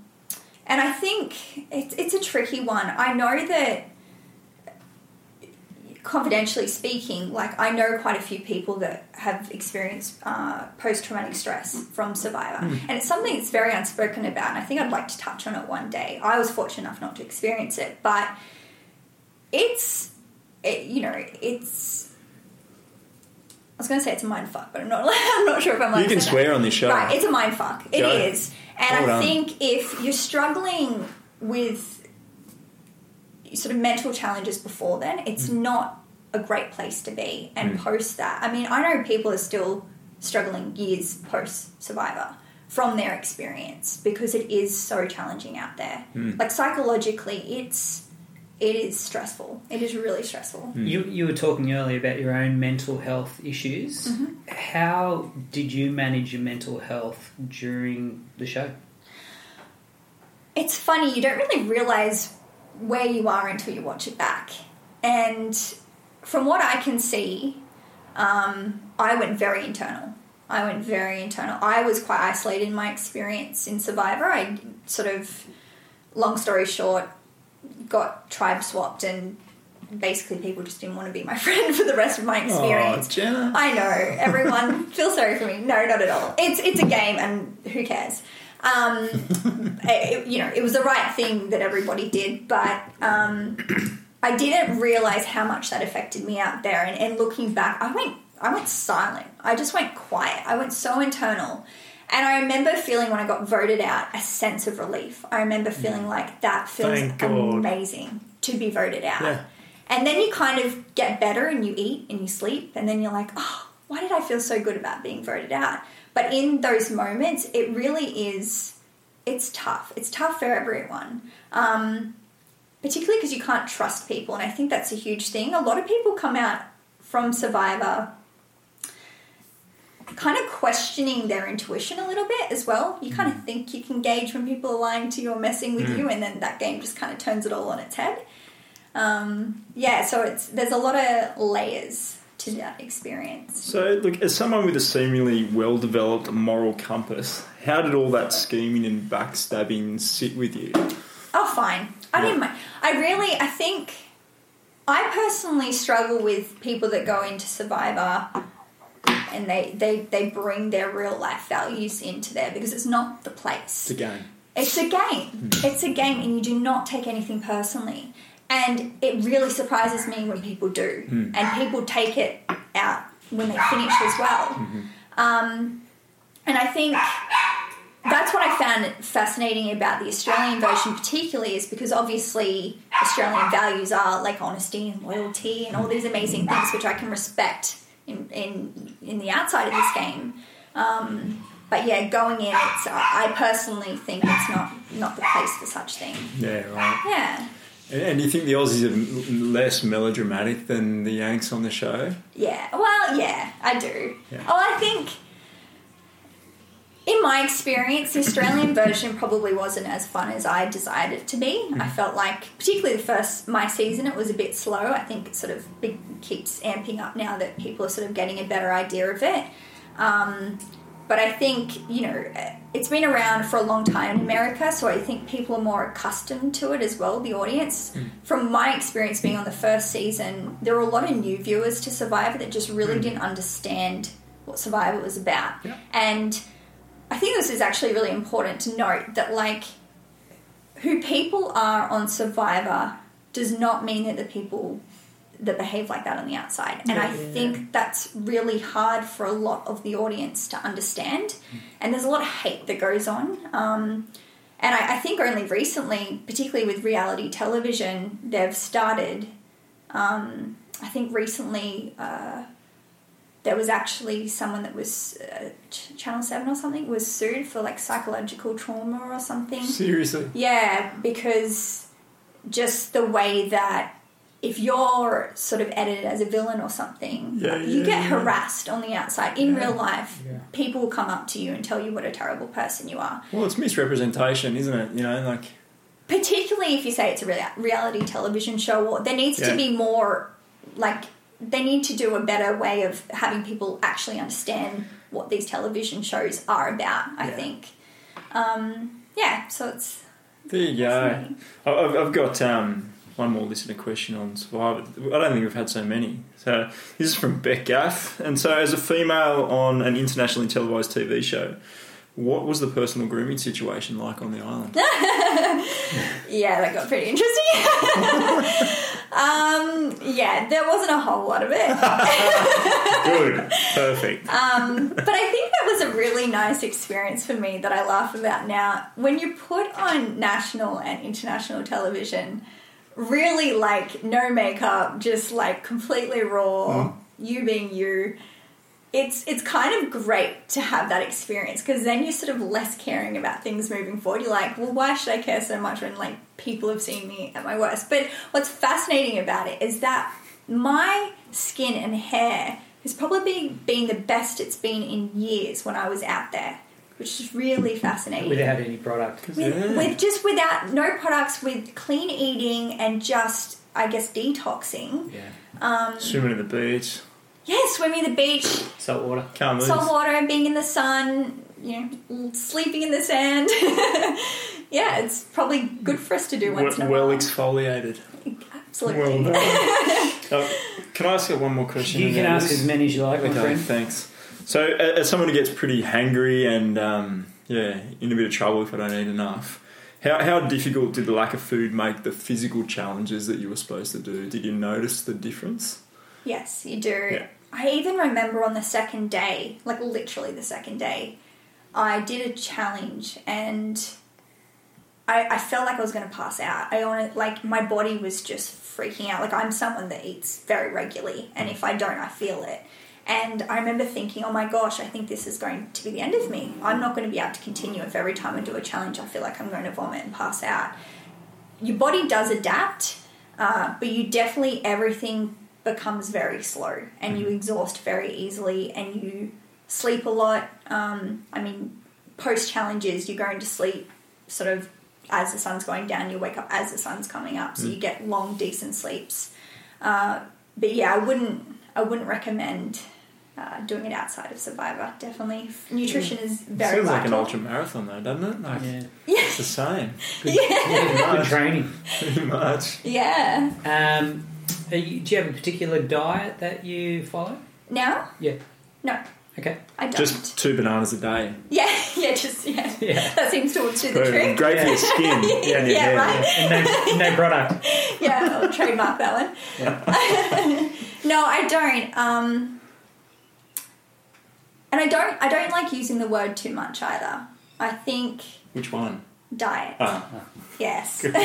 and I think it's, it's a tricky one. I know that, confidentially speaking, like I know quite a few people that have experienced uh, post traumatic stress from Survivor. And it's something that's very unspoken about. And I think I'd like to touch on it one day. I was fortunate enough not to experience it, but it's, it, you know, it's. I was going to say it's a mind fuck, but I'm not. I'm not sure if I'm. allowed You can say that. swear on this show. Right, it's a mind fuck. It Go. is, and Well I done. think if you're struggling with sort of mental challenges before then, it's Mm. not a great place to be. And post that, I mean, I know people are still struggling years post Survivor from their experience because it is so challenging out there. Mm. Like psychologically, it's it is stressful. It is really stressful. You, you were talking earlier about your own mental health issues. How did you manage your mental health during the show? it's funny you don't really realize where you are until you watch it back and from what i can see um, i went very internal i went very internal i was quite isolated in my experience in survivor i sort of long story short got tribe swapped and basically people just didn't want to be my friend for the rest of my experience Oh, Jenna. I know everyone feel sorry for me. No, not at all. It's it's a game, and who cares? Um, it, you know, it was the right thing that everybody did, but um, I didn't realize how much that affected me out there. And, and looking back, I went I went silent. I just went quiet. I went so internal. And I remember feeling when I got voted out a sense of relief. I remember feeling like that feels amazing to be voted out. Yeah. And then you kind of get better and you eat and you sleep, and then you're like, oh, why did I feel so good about being voted out? But in those moments, it really is, it's tough. It's tough for everyone. Um, particularly because you can't trust people, and I think that's a huge thing. A lot of people come out from Survivor kind of questioning their intuition a little bit as well. You kind of think you can gauge when people are lying to you or messing with you, and then that game just kind of turns it all on its head. Um, yeah, so it's there's a lot of layers to that experience. So, look, as someone with a seemingly well developed moral compass, how did all that scheming and backstabbing sit with you? Oh, fine. I didn't mind. I really, I think, I personally struggle with people that go into Survivor and they, they, they bring their real life values into there because it's not the place. It's a game. It's a game. Hmm. It's a game, and you do not take anything personally. And it really surprises me when people do, and people take it out when they finish as well. Um, and I think that's what I found fascinating about the Australian version, particularly, is because obviously Australian values are like honesty and loyalty and all these amazing things, which I can respect in in, in the outside of this game. Um, but yeah, going in, it's I I personally think it's not not the place for such things. Yeah, right. Yeah, And, and you think the Aussies are m- less melodramatic than the Yanks on the show? yeah. Well, yeah, I do. Yeah. Oh, I think. In my experience, the Australian version probably wasn't as fun as I desired it to be. I felt like, particularly the first my season, it was a bit slow. I think it sort of keeps amping up now that people are sort of getting a better idea of it. Um, but I think you know it's been around for a long time in America, so I think people are more accustomed to it as well. The audience, hmm. from my experience being on the first season, there were a lot of new viewers to Survivor that just really hmm. didn't understand what Survivor was about, Yeah. and I think this is actually really important to note that like who people are on Survivor does not mean that the people that behave like that on the outside. And I think that's really hard for a lot of the audience to understand. And there's a lot of hate that goes on. Um, and I, I think only recently, particularly with reality television, they've started. Um, I think recently uh, there was actually someone that was uh, Ch- Channel Seven or something was sued for like psychological trauma or something. Seriously? Yeah, because just the way that if you're sort of edited as a villain or something, Yeah, you yeah, get yeah. harassed on the outside. In real life, people will come up to you and tell you what a terrible person you are. Well, it's misrepresentation, isn't it? You know, like Particularly if you say it's a rea- reality television show, or there needs to be more like they need to do a better way of having people actually understand what these television shows are about. I think, um, yeah. So it's there you go. I've, I've got um, one more listener question on Survivor. I don't think we've had so many. So this is from Beck Gaff. And so, as a female on an internationally televised TV show, what was the personal grooming situation like on the island? Yeah, that got pretty interesting. um, yeah, there wasn't a whole lot of it. Good, perfect. Um, but I think that was a really nice experience for me that I laugh about now. When you put on national and international television, really like no makeup, just like completely raw, mm-hmm. you being you. It's it's kind of great to have that experience because then you're sort of less caring about things moving forward. You're like, well, why should I care so much when like people have seen me at my worst? But what's fascinating about it is that my skin and hair has probably been the best it's been in years when I was out there, which is really fascinating. without any product. with, Yeah. with just without no products, with clean eating and just I guess detoxing. Yeah, Um, Swimming at the beach, yeah, swimming at the beach, salt water. can't move. salt water, and being in the sun, you know, sleeping in the sand. yeah, it's probably good for us to do once in a well exfoliated. Absolutely. Well done. Uh, can I ask you one more question? You can about ask this? as many as you like, my Okay, friend. thanks. So, as someone who gets pretty hangry and um, yeah, in a bit of trouble if I don't eat enough, how how difficult did the lack of food make the physical challenges that you were supposed to do? Did you notice the difference? Yes, you do. Yeah. I even remember on the second day, like literally the second day, I did a challenge and I, I felt like I was going to pass out. I on like my body was just freaking out. Like I'm someone that eats very regularly, and if I don't, I feel it. And I remember thinking, oh my gosh, I think this is going to be the end of me. I'm not going to be able to continue if every time I do a challenge I feel like I'm going to vomit and pass out. Your body does adapt, uh, but you definitely, everything becomes very slow and you exhaust very easily and you sleep a lot. Um, I mean, post challenges, you're going to sleep sort of as the sun's going down, you wake up as the sun's coming up, so you get long, decent sleeps. Uh, but yeah, I wouldn't, I wouldn't recommend uh, doing it outside of Survivor. Definitely, nutrition is very Sounds like an ultra marathon though, doesn't it? Like Yeah. it's the same. Good training. Pretty much. Yeah. Um, are you, do you have a particular diet that you follow? Now, Yeah. no, Okay. I don't. Just two bananas a day. yeah, yeah, just yeah. Yeah. That seems to do the Great, trick. great for your skin. Yeah, and your Yeah, hair. right. And no, no product. yeah, I'll trademark that one. Yeah. no, I don't. Um, and I don't. I don't like using the word too much either. I think Which one? diet. Ah, Yes.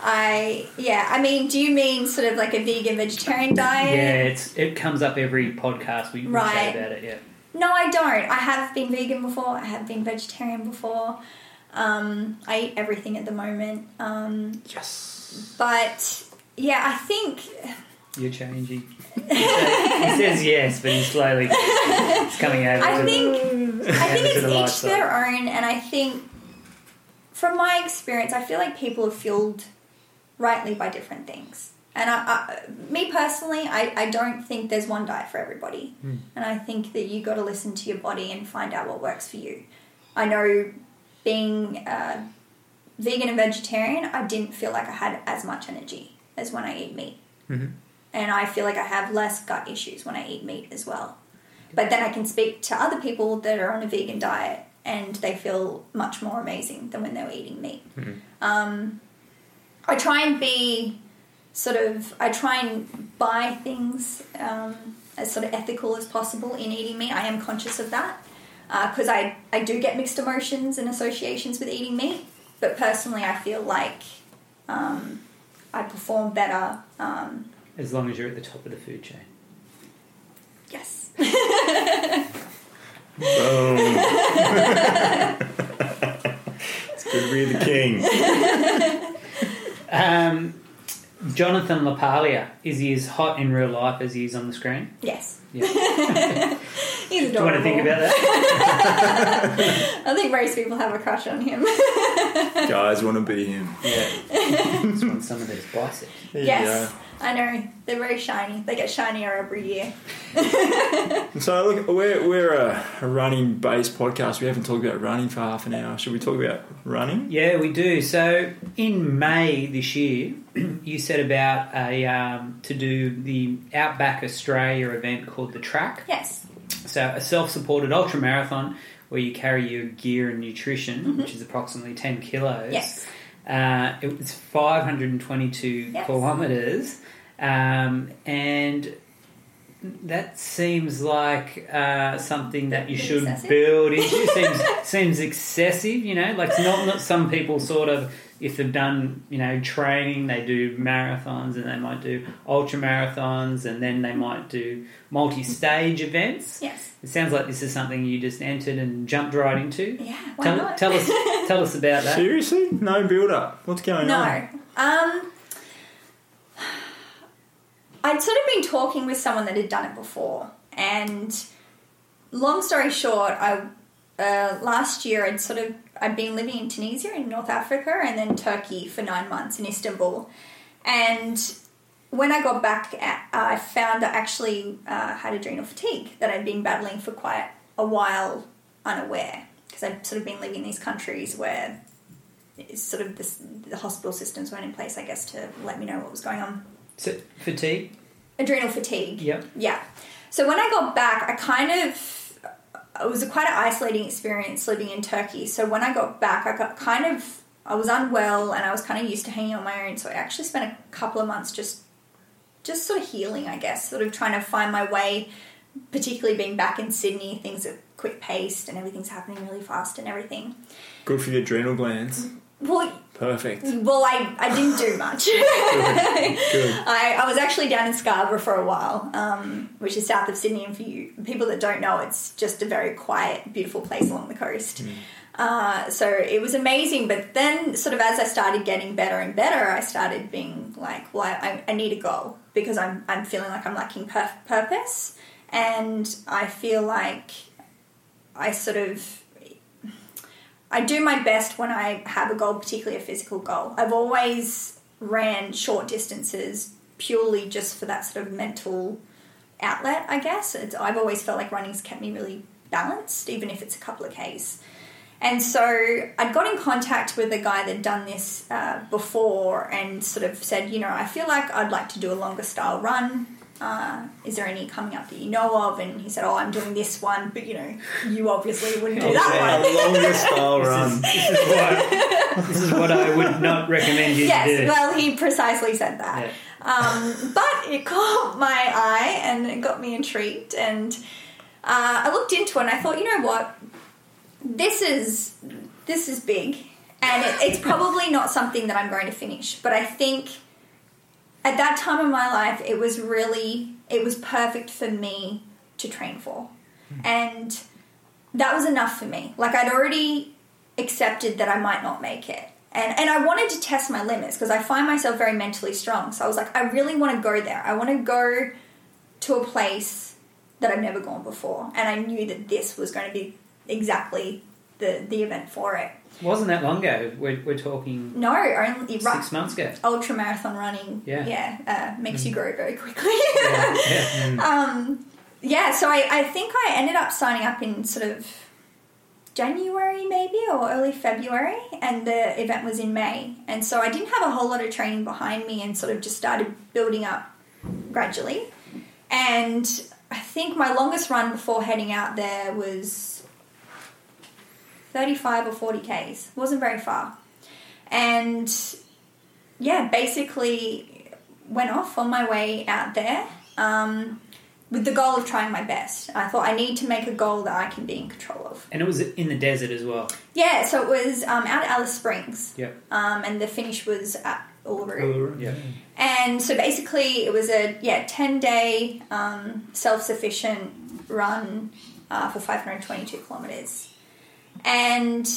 I yeah. I mean, do you mean sort of like a vegan vegetarian diet? Yeah, it's it comes up every podcast we, we Right. chat about it. Yeah. No, I don't. I have been vegan before. I have been vegetarian before. Um, I eat everything at the moment. Um, yes. but yeah, I think You're changing. He says, yes, but he's slowly it's coming over. I to- think I think it's the each their own, and I think from my experience, I feel like people are fueled rightly by different things. And I, I, me personally, I, I don't think there's one diet for everybody, Hmm. and I think that you got to listen to your body and find out what works for you. I know being uh, vegan and vegetarian, I didn't feel like I had as much energy as when I eat meat, Mhm. And I feel like I have less gut issues when I eat meat as well. But then I can speak to other people that are on a vegan diet and they feel much more amazing than when they were eating meat. Um, I try and be sort of, I try and buy things um, as sort of ethical as possible in eating meat. I am conscious of that because I, I do get mixed emotions and associations with eating meat. But personally, I feel like um, I perform better. As long as you're at the top of the food chain. yes. Boom. it's good to be the king. Um, Jonathan LaPaglia, is he as hot in real life as he is on the screen? Yes. Yeah. He's adorable. Do you want to think about that? I think most people have a crush on him. Guys want to be him. Yeah. Just want some of those biceps. There you yes. I know. They're very shiny. They get shinier every year. So look, we're we're a, a running based podcast. We haven't talked about running for half an hour. Should we talk about running? Yeah, we do. So in May this year, you set about a um, to do the Outback Australia event called the Track. Yes. So a self-supported ultra marathon where you carry your gear and nutrition, which is approximately ten kilos. Yes. Uh, it was 522 Yes. kilometres, um, and that seems like uh, something that you should excessive? build into. seems seems excessive, you know. Like not not some people sort of if they've done you know training, they do marathons and they might do ultra marathons, and then they might do multi-stage events. Yes. It sounds like this is something you just entered and jumped right into. Yeah. Why Tell, not? tell us tell us about that. Seriously? No build up. What's going on? No. Um, I'd sort of been talking with someone that had done it before, and long story short, I uh, last year I'd sort of I'd been living in Tunisia in North Africa and then Turkey for nine months in Istanbul, and when I got back, I found I actually uh, had adrenal fatigue that I'd been battling for quite a while, unaware because I'd sort of been living in these countries where it's sort of this, the hospital systems weren't in place, I guess, to let me know what was going on. So, fatigue. Adrenal fatigue. Yep. Yeah. So when I got back, I kind of it was a quite an isolating experience living in Turkey. So when I got back, I got kind of I was unwell and I was kind of used to hanging on my own. So I actually spent a couple of months just just sort of healing, I guess, sort of trying to find my way. Particularly being back in Sydney, things are quick paced and everything's happening really fast and everything. Good for the adrenal glands. Mm-hmm. Well, Perfect. well, I, I didn't do much. Good. I, I was actually down in Scarborough for a while, um, which is south of Sydney. And for you people that don't know, it's just a very quiet, beautiful place along the coast. Uh, so it was amazing. But then, sort of as I started getting better and better, I started being like, well, I, I need a goal because I'm, I'm feeling like I'm lacking pur- purpose. And I feel like I sort of I do my best when I have a goal, particularly a physical goal. I've always ran short distances purely just for that sort of mental outlet, I guess. It's, I've always felt like running's kept me really balanced, even if it's a couple of Ks. And so I got in contact with a guy that'd done this uh, before and sort of said, you know, I feel like I'd like to do a longer style run. Uh, is there any coming up that you know of? And he said, oh, I'm doing this one, but you know, you obviously wouldn't do that one. Our longest style run. This is what this is what I would not recommend you do. Yes, well, he precisely said that. Yeah. Um, but it caught my eye and it got me intrigued. And uh, I looked into it and I thought, you know what? This is this is big, and it, it's probably not something that I'm going to finish. But I think at that time in my life, it was really it was perfect for me to train for, hmm. and that was enough for me. Like I'd already accepted that I might not make it. And, and I wanted to test my limits because I find myself very mentally strong. So I was like, I really want to go there. I want to go to a place that I've never gone before. And I knew that this was going to be exactly the, the event for it. Wasn't that long ago? We're, we're talking No, only six months ago. ultra marathon running. Yeah. yeah, uh, makes you grow very quickly. Yeah, yeah. um, yeah, so I, I think I ended up signing up in sort of January maybe or early February, and the event was in May. And so I didn't have a whole lot of training behind me and sort of just started building up gradually. And I think my longest run before heading out there was 35 or 40 Ks. wasn't very far. And yeah, basically went off on my way out there um, with the goal of trying my best. I thought I need to make a goal that I can be in control of. And it was in the desert as well. Yeah, so it was um, out at Alice Springs, Yep. um, and the finish was at Uluru. Yeah. And so basically, it was a yeah ten day um, self sufficient run uh, for five hundred twenty two kilometers, and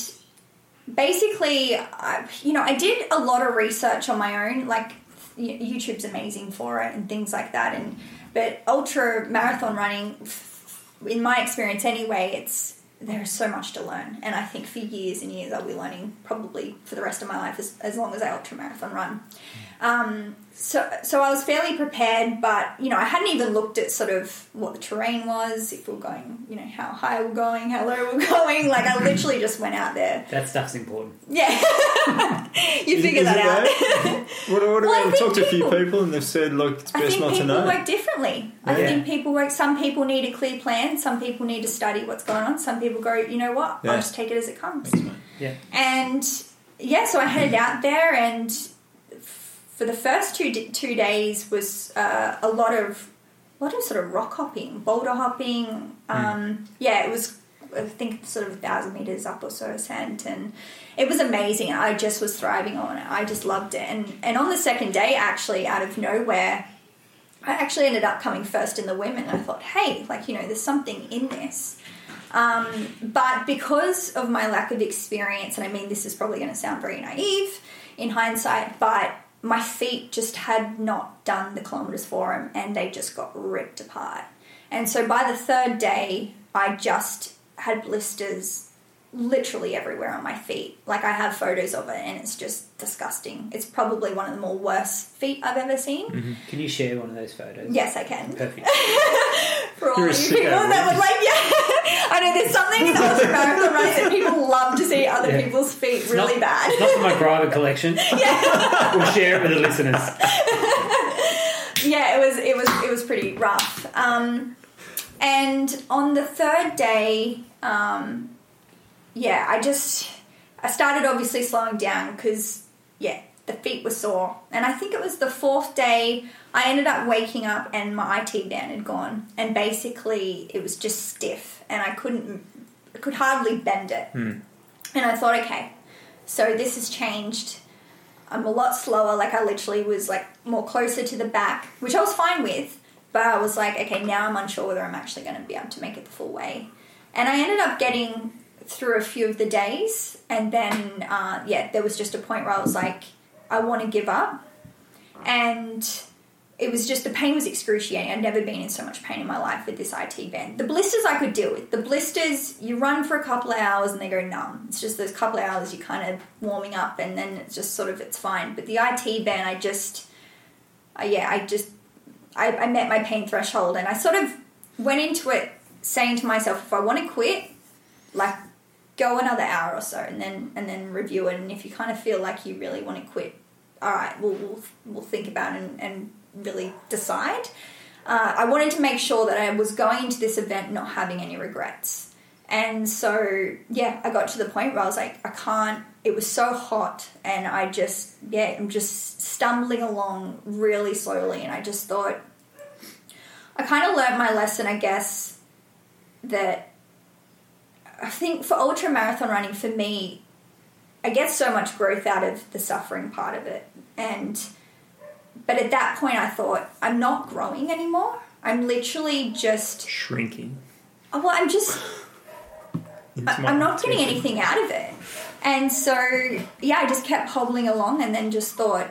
basically, I, you know, I did a lot of research on my own. Like YouTube's amazing for it and things like that. And but ultra marathon running, in my experience anyway, it's there's so much to learn, and I think for years and years I'll be learning probably for the rest of my life as, as long as I ultra marathon run. Um, so, so I was fairly prepared, but you know, I hadn't even looked at sort of what the terrain was, if we we're going, you know, how high we're going, how low we're going. Like, I literally just went out there. That stuff's important. Yeah, you Is- figure is that it out. though? What, what Well, I I've think talked to a few people- people and they've said, look, it's I best think not to people know. work differently. I Yeah. think people work. Some people need a clear plan. Some people need to study what's going on. Some people go, you know what? Yeah. I'll just take it as it comes. Yeah. And yeah, so I headed out there, and for the first two two days was uh, a lot of a lot of sort of rock hopping, boulder hopping. Um, Yeah, it was I think sort of a thousand meters up or so ascent, and it was amazing. I just was thriving on it. I just loved it. And and on the second day, actually, out of nowhere. I actually ended up coming first in the women. I thought, hey, like, you know, there's something in this. Um, but because of my lack of experience, and I mean, this is probably going to sound very naive in hindsight, but my feet just had not done the kilometers for them and they just got ripped apart. And so by the third day, I just had blisters literally everywhere on my feet. Like I have photos of it and it's just disgusting. It's probably one of the more worst feet I've ever seen. Can you share one of those photos? Yes, I can. Perfect. For all You're you people that would like, yeah. I know there's something in ultra marathon running that people love to see other Yeah. people's feet It's really not, bad. Not for my private collection. We'll share it with the listeners. yeah, it was it was it was pretty rough. Um, and on the third day, um, yeah, I just I started obviously slowing down because yeah, the feet were sore, and I think it was the fourth day I ended up waking up and my IT band had gone, and basically it was just stiff, and I couldn't I could hardly bend it, hmm. and I thought, okay, so this has changed. I'm a lot slower. Like I literally was like more closer to the back, which I was fine with. But I was like, okay, now I'm unsure whether I'm actually going to be able to make it the full way. And I ended up getting through a few of the days, and then uh, yeah, there was just a point where I was like, I want to give up, and it was just the pain was excruciating. I'd never been in so much pain in my life with this IT band. The blisters I could deal with. The blisters, you run for a couple of hours and they go numb. It's just those couple of hours you're kind of warming up and then it's just sort of it's fine. But the IT band, I just, uh, yeah, I just I, I met my pain threshold, and I sort of went into it saying to myself, if I want to quit, like go another hour or so, and then and then review it. And if you kind of feel like you really want to quit, all right, we'll we'll, we'll think about it and, and really decide. Uh, I wanted to make sure that I was going into this event not having any regrets. And so, yeah, I got to the point where I was like, I can't, it was so hot, and I just, yeah, I'm just stumbling along really slowly. And I just thought, I kind of learned my lesson, I guess, that I think for ultra marathon running, for me, I get so much growth out of the suffering part of it. And, but at that point, I thought, I'm not growing anymore. I'm literally just, Shrinking. oh, well, I'm just, I- I'm not getting anything out of it. And so, yeah, I just kept hobbling along and then just thought,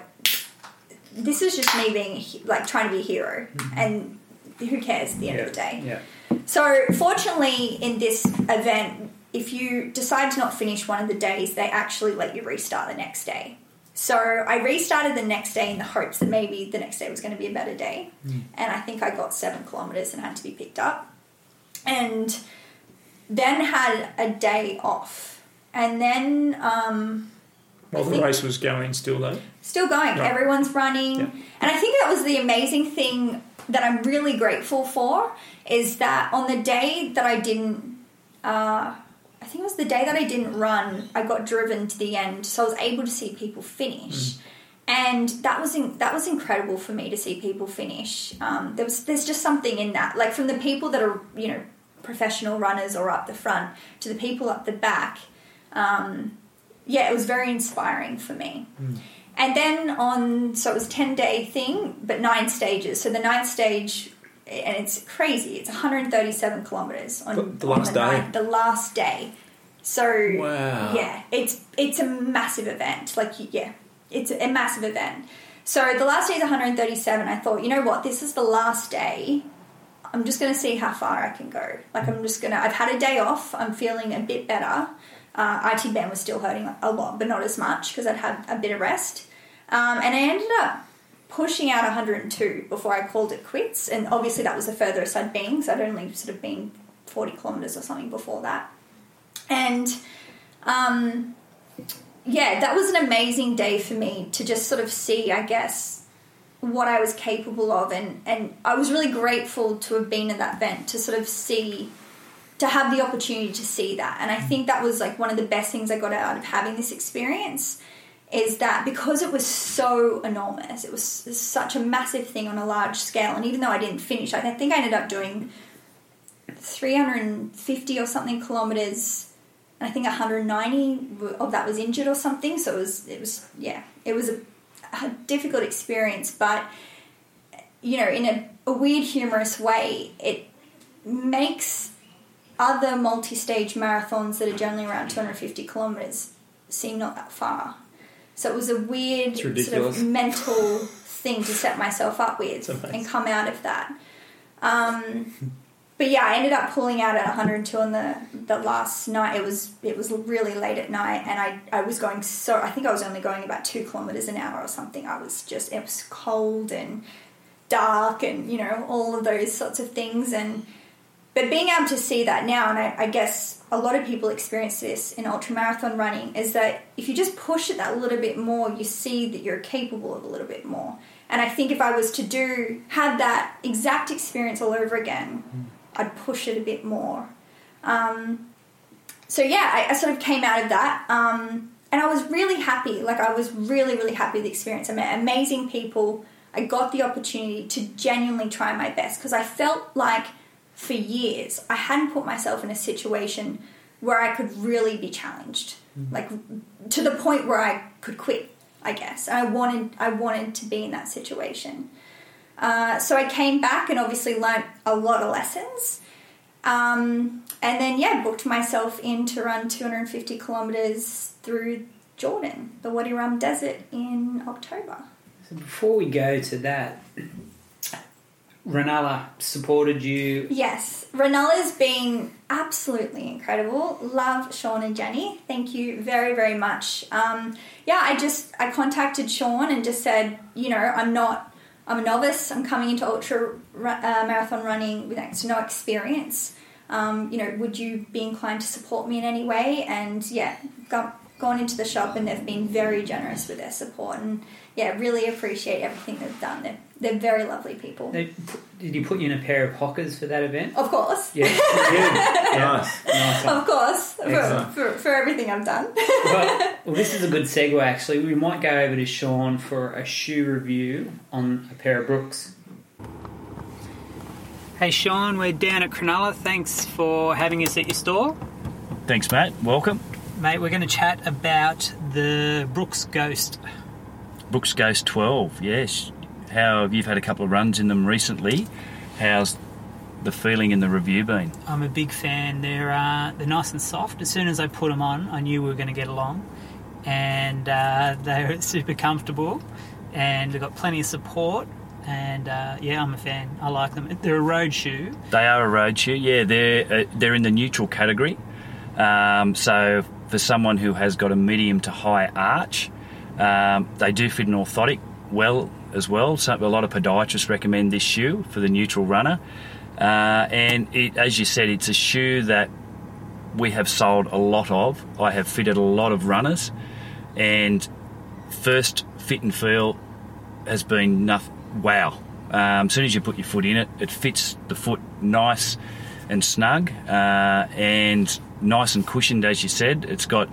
this is just me being like trying to be a hero. And who cares at the end of the day? Yeah. So, fortunately, in this event, if you decide to not finish one of the days, they actually let you restart the next day. So, I restarted the next day in the hopes that maybe the next day was going to be a better day. And I think I got seven kilometers and had to be picked up. And then had a day off. And then um, While I the race was going still though. still going. Right. Everyone's running. Yeah. And I think that was the amazing thing that I'm really grateful for is that on the day that I didn't, uh, I think it was the day that I didn't run, I got driven to the end, so I was able to see people finish. And that was in, that was incredible for me to see people finish. Um, there was there's just something in that, like from the people that are you know professional runners or up the front to the people up the back. Um, yeah, it was very inspiring for me. And then on, so it was 10 day thing, but nine stages. So the ninth stage, and it's crazy, it's 137 kilometers on The- the on last day? ninth- the last day. So Wow. yeah, it's it's a massive event. Like yeah, it's a massive event. So the last day is 137. I thought, you know what, this is the last day. I'm just going to see how far I can go. Like I'm just going to. I've had a day off. I'm feeling a bit better. Uh, IT band was still hurting a lot, but not as much because I'd had a bit of rest. Um, and I ended up pushing out 102 before I called it quits. And obviously that was the furthest I'd been, so I'd only sort of been 40 kilometers or something before that. And um, yeah, that was an amazing day for me to just sort of see, I guess, what I was capable of. And, and I was really grateful to have been at that event to sort of see, to have the opportunity to see that. And I think that was like one of the best things I got out of having this experience is that because it was so enormous, it was such a massive thing on a large scale. And even though I didn't finish, I think I ended up doing 350 or something kilometers and I think 190 of that was injured or something. So it was, it was, yeah, it was a, a difficult experience, but you know, in a, a weird, humorous way, it makes other multi-stage marathons that are generally around 250 kilometers seem not that far. So it was a weird sort of mental thing to set myself up with and come out of that. Um, but yeah, I ended up pulling out at 102 on the the last night. It was it was really late at night, and I I was going so I think I was only going about two kilometers an hour or something. I was just it was cold and dark, and you know all of those sorts of things. And but being able to see that now, and I, I guess a lot of people experience this in ultra marathon running, is that if you just push it that little bit more, you see that you're capable of a little bit more. And I think if I was to do have that exact experience all over again, I'd push it a bit more. Um, so yeah, I, I sort of came out of that, um, and I was really happy. Like I was really, really happy with the experience. I met amazing people. I got the opportunity to genuinely try my best because I felt like for years I hadn't put myself in a situation where I could really be challenged, like to the point where I could quit. I guess I wanted I wanted to be in that situation. Uh, so I came back and obviously learnt a lot of lessons. Um, and then, yeah, booked myself in to run 250 kilometres through Jordan, the Wadi Rum Desert in October. So before we go to that, Renala supported you. Yes, Renella's been absolutely incredible. Love Sean and Jenny. Thank you very, very much. Um, yeah, I just I contacted Sean and just said, you know, I'm not I'm a novice. I'm coming into ultra uh, marathon running with no experience. Um, you know, would you be inclined to support me in any way? And yeah, go, gone into the shop and they've been very generous with their support and yeah, really appreciate everything they've done. They're, they're very lovely people. They- Did you put you in a pair of Hokas for that event? Of course. Yeah, yeah. Nice. nice. Of course, for, for, for everything I've done. well, well, this is a good segue. Actually, we might go over to Sean for a shoe review on a pair of Brooks. Hey, Sean, we're down at Cronulla. Thanks for having us at your store, Thanks, Matt. Welcome. mate. We're going to chat about the Brooks Ghost. Brooks Ghost 12, yes. How you've you had a couple of runs in them recently? How's the feeling in the review been? I'm a big fan. They're uh, they're nice and soft. As soon as I put them on, I knew we were going to get along, and uh, they're super comfortable, and they've got plenty of support. And uh, yeah, I'm a fan. I like them. They're a road shoe. They are a road shoe, yeah. They're uh, they're in the neutral category. Um, so for someone who has got a medium to high arch, um, they do fit an orthotic well as well. So a lot of podiatrists recommend this shoe for the neutral runner. Uh, and it, as you said, it's a shoe that we have sold a lot of. I have fitted a lot of runners, and first fit and feel has been. Wow! Um, as soon as you put your foot in it, it fits the foot nice and snug, uh, and nice and cushioned, as you said. It's got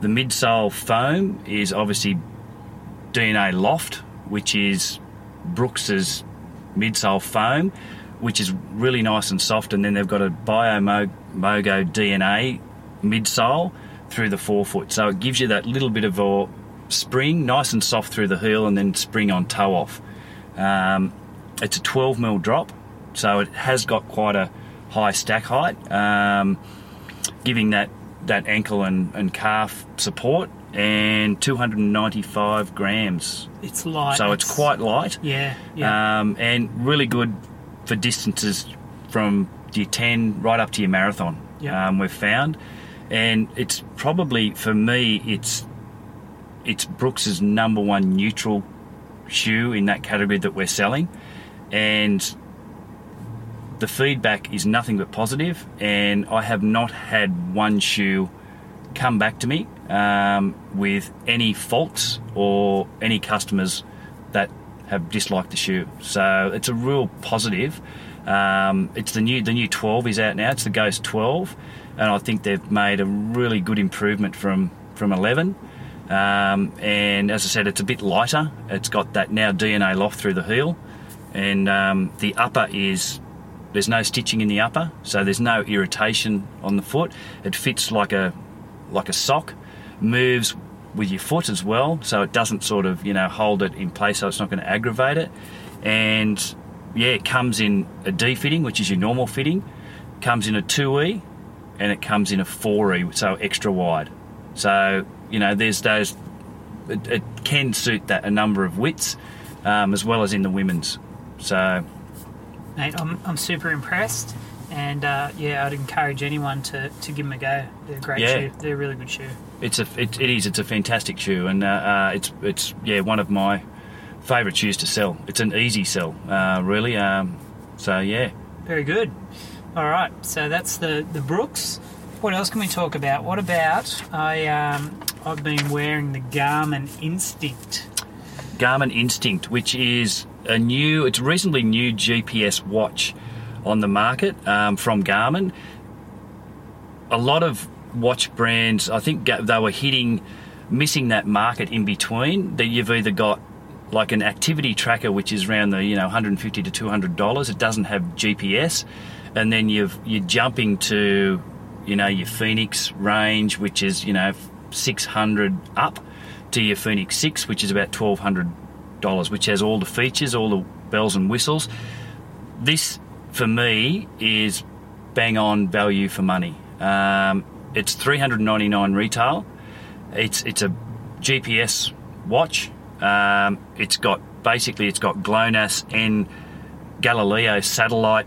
the midsole foam is obviously DNA Loft, which is Brooks's midsole foam, which is really nice and soft, and then they've got a Biomogo DNA midsole through the forefoot, so it gives you that little bit of a spring, nice and soft through the heel, and then spring on toe off. Um, it's a 12 mil drop, so it has got quite a high stack height, um, giving that that ankle and, and calf support, and 295 grams. It's light. So it's quite light yeah, yeah. um, and really good for distances from your 10 right up to your marathon. Yeah. Um, we've found, and it's probably for me, it's it's Brooks's number one neutral shoe in that category that we're selling, and the feedback is nothing but positive, and I have not had one shoe come back to me um, with any faults or any customers that have disliked the shoe. So it's a real positive. Um, it's the new the new 12 is out now. It's the Ghost 12, and I think they've made a really good improvement from from 11. Um, and as I said, it's a bit lighter. It's got that now DNA loft through the heel, and um, the upper is there's no stitching in the upper, so there's no irritation on the foot. It fits like a like a sock, moves with your foot as well, so it doesn't sort of you know hold it in place, so it's not going to aggravate it. And yeah, it comes in a D fitting, which is your normal fitting, comes in a two E, and it comes in a four E, so extra wide. So you know, there's those. It, it can suit that a number of widths, um, as well as in the women's. So Mate, I'm, I'm super impressed. And uh, yeah, I'd encourage anyone to, to give them a go. They're a great Yeah. shoe. They're a really good shoe. It's a it, it is it's a fantastic shoe and uh, uh, it's it's yeah one of my favourite shoes to sell. It's an easy sell, uh, really. Um, so yeah, Very good. All right, so that's the the Brooks. What else can we talk about? What about I? Um, I've been wearing the Garmin Instinct. Garmin Instinct, which is a new, it's a reasonably new GPS watch on the market um, from Garmin. A lot of watch brands, I think they were hitting, missing that market in between. That you've either got like an activity tracker, which is around the you know 150 to 200 dollars. It doesn't have GPS, and then you've you're jumping to you know your Fenix range, which is you know 600 up to your Fenix 6, which is about $1,200, which has all the features, all the bells and whistles. This, for me, is bang on value for money. Um, it's 399 retail. It's it's a GPS watch. Um, it's got basically it's got GLONASS and Galileo satellite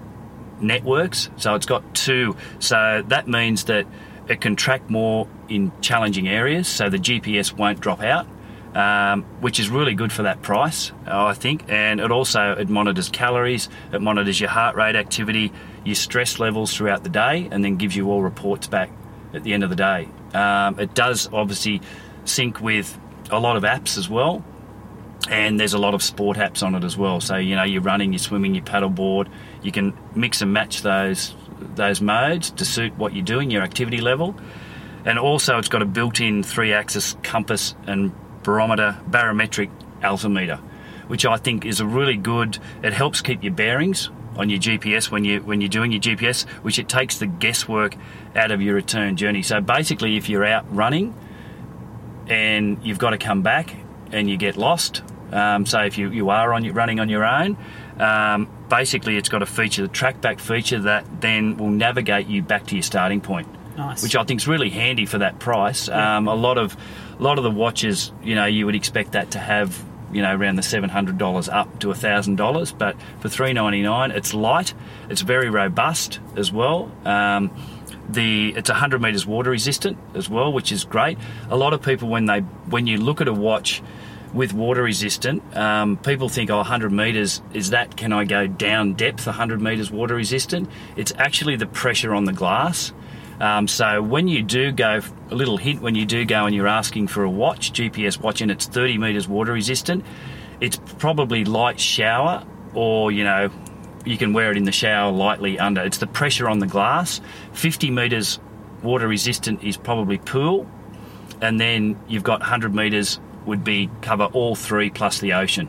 networks. So it's got two. So that means that it can track more in challenging areas. So the GPS won't drop out. Um, which is really good for that price, I think. And it also it monitors calories, it monitors your heart rate activity, your stress levels throughout the day, and then gives you all reports back at the end of the day. Um, it does obviously sync with a lot of apps as well, and there's a lot of sport apps on it as well. So you know you're running, you're swimming, you paddleboard. You can mix and match those those modes to suit what you're doing, your activity level. And also, it's got a built-in three-axis compass and barometer barometric altimeter, which I think is a really good. It helps keep your bearings on your GPS when you when you're doing your GPS, which it takes the guesswork out of your return journey. So basically, if you're out running and you've got to come back and you get lost, um, so if you, you are on running on your own, um, basically it's got a feature, the track back feature that then will navigate you back to your starting point Nice. which I think is really handy for that price. Um, a lot of a lot of the watches, you know, you would expect that to have you know around the seven hundred dollars up to thousand dollars, but for three ninety nine, it's light, it's very robust as well. Um, the it's 100 meters water resistant as well, which is great. A lot of people when they when you look at a watch with water resistant, um, people think, oh, 100 meters is that? Can I go down depth? 100 meters water resistant? It's actually the pressure on the glass. Um, so when you do go, a little hint when you do go and you're asking for a watch, GPS watch, and it's 30 meters water resistant, it's probably light shower or you know you can wear it in the shower lightly under. It's the pressure on the glass. 50 metres water resistant is probably pool, and then you've got 100 metres would be cover all three plus the ocean.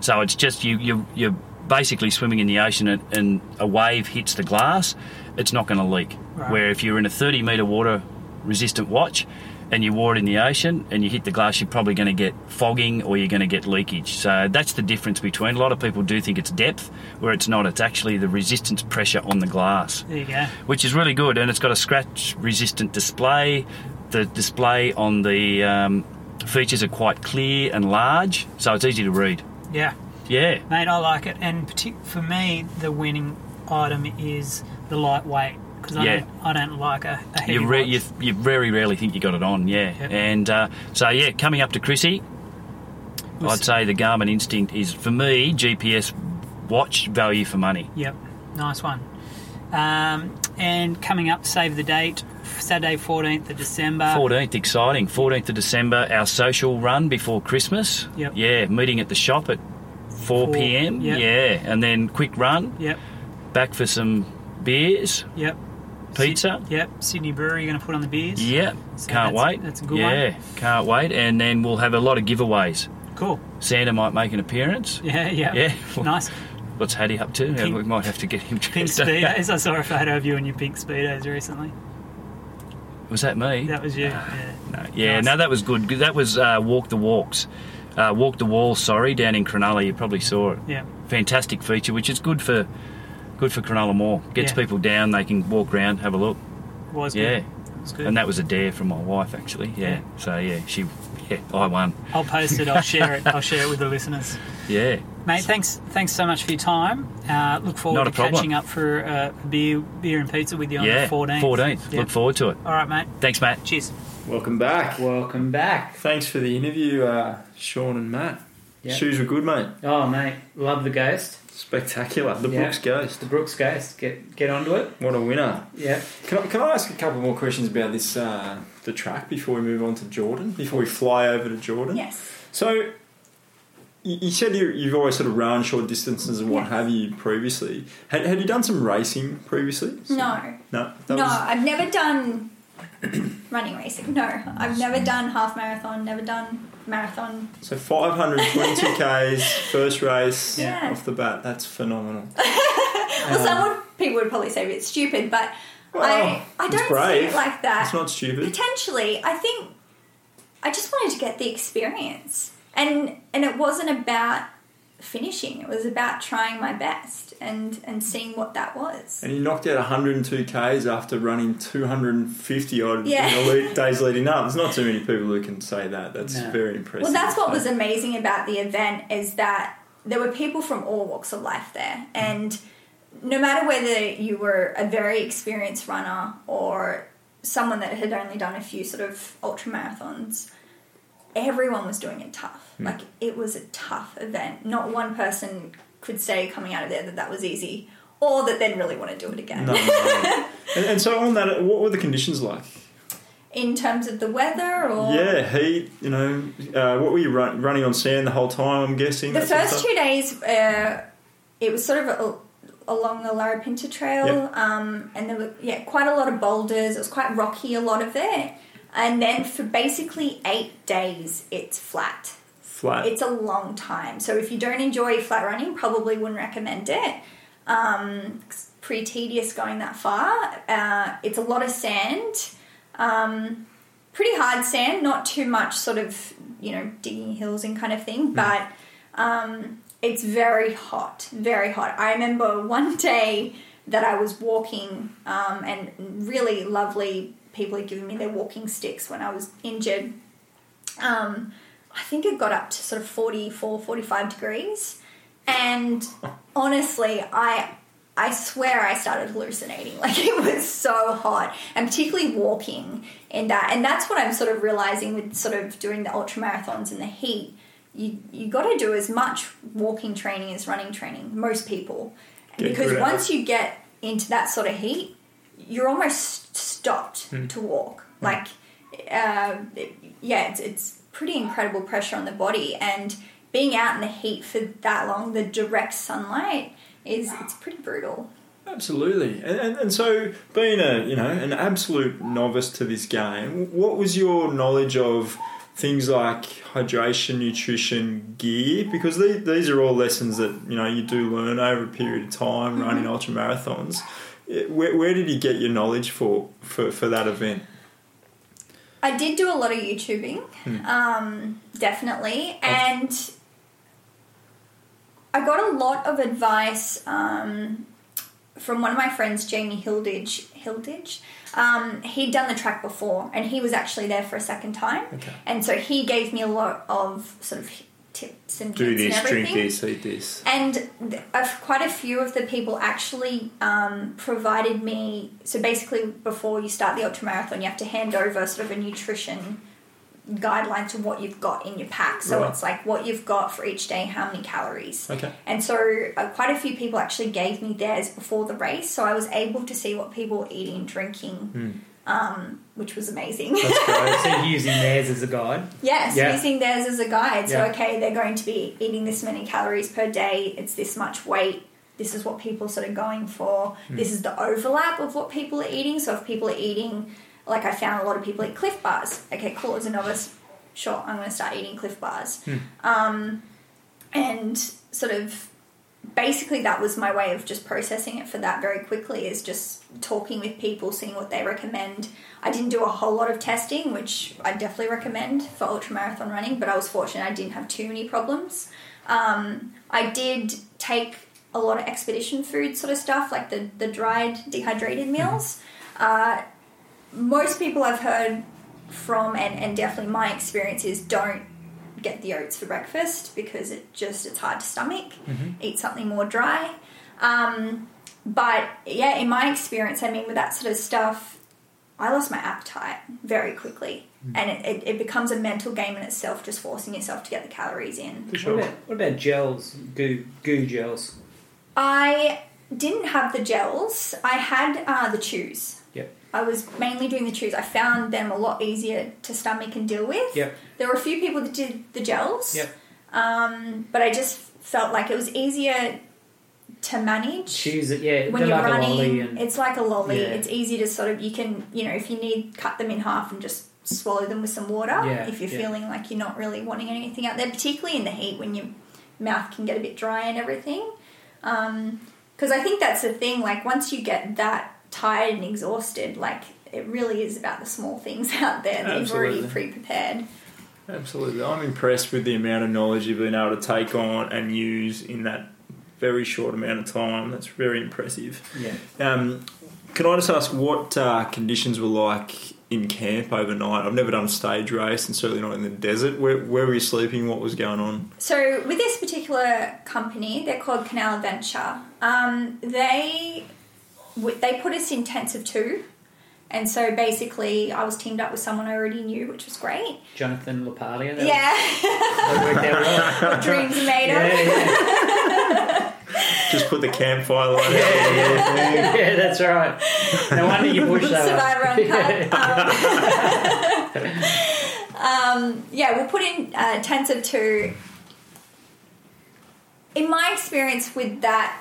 So it's just you you you're basically swimming in the ocean and, and a wave hits the glass, it's not going to leak. Right. Where if you're in a 30 metre water resistant watch and you wore it in the ocean and you hit the glass, you're probably going to get fogging or you're going to get leakage. So that's the difference between. A lot of people do think it's depth, where it's not. It's actually the resistance pressure on the glass There you go. which is really good, and it's got a scratch resistant display. The display on the um, features are quite clear and large, so it's easy to read. Yeah. Yeah, Mate, I like it. And for me, the winning item is the lightweight because I, Yeah. don't, I don't like a, a heavy you, re- you you very rarely think you got it on. Yeah, Yep. and uh, so yeah, coming up to Chrissy, I'd say the Garmin Instinct is for me GPS watch value for money. Yep, nice one. Um, and coming up, save the date, Saturday, 14th of December. 14th, exciting. 14th of December, our social run before Christmas. Yep. Yeah, meeting at the shop at 4 Four, p.m. yep. Yeah, and then quick run, Yep, back for some beers, yep. Pizza. Syd- yep, Sydney Brewery, you're going to put on the beers. Yep. So can't that's- wait. that's a good one. yeah, can't wait. And then we'll have a lot of giveaways. Cool. Santa might make an appearance. Yeah, yeah. Yeah. Nice. What's Hattie up to? Pink- we might have to get him Pink. Speedos. I saw a photo of you in your pink Speedos recently. Was that me? That was you. Yeah. No, yeah, Nice. no, that was good. That was uh, Walk the Walks. Uh, Walk the Wall, sorry, down in Cronulla. You probably saw it. Yeah. Fantastic feature, which is good for good for Cronulla Mall. Gets Yeah. people down, they can walk around, have a look. Was Yeah. good. Was good. And that was a dare from my wife, actually. Yeah. Yeah. So, yeah, she, yeah, I won. I'll post it. I'll share it. I'll share it with the listeners. Yeah. Mate, thanks thanks so much for your time. Uh, look forward Not to a problem. catching up for uh, a beer, beer and pizza with you on yeah. the 14th. 14th. Yeah. Look forward to it. All right, mate. Thanks, Matt. Cheers. Welcome back. Welcome back. Thanks for the interview, uh, Sean and Matt. Yeah. Shoes were good, mate. Oh, mate, love the ghost. Spectacular. The Yeah. Brooks Ghost. The Brooks ghost. Get get onto it. What a winner. Yeah. Can I, can I ask a couple more questions about this uh, the track before we move on to Jordan? Before we fly over to Jordan? Yes. So, you, you said you, you've always sort of run short distances and what Yes. have you previously. Had, had you done some racing previously? No. No. No, was- I've never done running racing. No, I've never done half marathon, never done marathon. so 522 Ks, first race Yeah. off the bat. That's phenomenal. Well, some would, people would probably say it's stupid, but Well, I, I don't see it like that. It's not stupid. Potentially, I think I just wanted to get the experience, and and it wasn't about finishing. It was about trying my best and and seeing what that was. And you knocked out 102 Ks after running 250 odd Yeah. in the lead, days leading up. There's not too many people who can say that. That's No. very impressive. Well, that's what was amazing about the event is that there were people from all walks of life there, and no matter whether you were a very experienced runner or someone that had only done a few sort of ultra marathons, everyone was doing it tough. Hmm. Like it was a tough event. Not one person could say coming out of there that that was easy, or that they'd really want to do it again. No, no. and, and so on that, what were the conditions like? In terms of the weather, or Yeah, heat. You know, uh, what were you run, running on sand the whole time? I'm guessing. the that sort of first two days, uh, it was sort of a, along the Larapinta Trail, Yep. um, and there were yeah quite a lot of boulders. It was quite rocky, a lot of it, and then for basically eight days, it's flat. Flat. It's a long time, so if you don't enjoy flat running, probably wouldn't recommend it. Um, it's pretty tedious going that far. Uh, it's a lot of sand. Um, pretty hard sand, not too much sort of, you know, digging hills and kind of thing, but um, it's very hot, very hot. I remember one day that I was walking um, and really lovely people had given me their walking sticks when I was injured. Um, I think it got up to sort of 44, 45 degrees. And honestly, I I swear I started hallucinating. Like it was so hot, and particularly walking in that. And that's what I'm sort of realizing with sort of doing the ultra marathons in the heat. You you got to do as much walking training as running training. Most people, Get because once you get into that sort of heat, you're almost stopped to walk. Like, uh, yeah, it's, it's pretty incredible pressure on the body, and being out in the heat for that long, the direct sunlight is it's pretty brutal. Absolutely, and, and and so being a you know an absolute novice to this game, what was your knowledge of things like hydration, nutrition, gear? Because the, these are all lessons that you know you do learn over a period of time mm-hmm. running ultra marathons. Where, where did you get your knowledge for, for for that event? I did do a lot of YouTubing, um, definitely, and I got a lot of advice um, from one of my friends, Jamie Hilditch. Hilditch. Um, he'd done the track before, and he was actually there for a second time, Okay. and so he gave me a lot of sort of tips and Do this, and drink this, eat this. And th- a, quite a few of the people actually um, provided me. So basically, before you start the ultra marathon, you have to hand over sort of a nutrition guideline to what you've got in your pack. So Right. it's like what you've got for each day, how many calories. Okay. And so uh, quite a few people actually gave me theirs before the race, so I was able to see what people were eating and drinking, um, which was amazing. That's great. So you're using theirs as a guide. Yes, Yeah. using theirs as a guide. So, Yeah. okay, they're going to be eating this many calories per day, it's this much weight. This is what people are sort of going for. Hmm. This is the overlap of what people are eating. So, if people are eating, like I found a lot of people eat Clif bars. Okay, cool, as a novice, sure, I'm going to start eating Clif bars. Hmm. Um, and sort of basically that was my way of just processing it for that very quickly is just talking with people seeing what they recommend. I didn't do a whole lot of testing which i definitely recommend for ultra marathon running but i was fortunate i didn't have too many problems. Um, i did take a lot of expedition food sort of stuff like the, the dried dehydrated meals. Uh, most people i've heard from and, and definitely my experience is don't get the oats for breakfast because it just it's hard to stomach. Eat something more dry. Um, but yeah, in my experience, I mean, with that sort of stuff, I lost my appetite very quickly, and it, it, it becomes a mental game in itself, just forcing yourself to get the calories in. What about, what about gels, GU, GU gels? I didn't have the gels. I had uh, the chews. Yep. I was mainly doing the chews. I found them a lot easier to stomach and deal with. Yep. There were a few people that did the gels. Um, but I just felt like it was easier to manage. Choose it, yeah. when you're like running, and it's like a lolly. Yeah. It's easy to sort of you can you know if you need cut them in half and just swallow them with some water. Yeah, if you're yeah. feeling like you're not really wanting anything out there, particularly in the heat when your mouth can get a bit dry and everything. Because I think that's the thing. Like once you get that tired and exhausted, like it really is about the small things out there that you've already pre-prepared. Absolutely. I'm impressed with the amount of knowledge you've been able to take on and use in that very short amount of time. That's very impressive. yeah. Um, can I just ask what uh, conditions were like in camp overnight? I've never done a stage race and certainly not in the desert. Where, where were you sleeping? What was going on? So with this particular company, they're called Canal Aventure. Um, they they put us in tents of two, And so basically, I was teamed up with someone I already knew, which was great. Jonathan Lapalia. That Yeah, that worked out dreams made Yeah, of. yeah. Just put the campfire light out. yeah, yeah, that's right. No wonder you pushed that. one. Survivor uncut. Um, um, yeah, we'll put in uh, tents of two. In my experience with that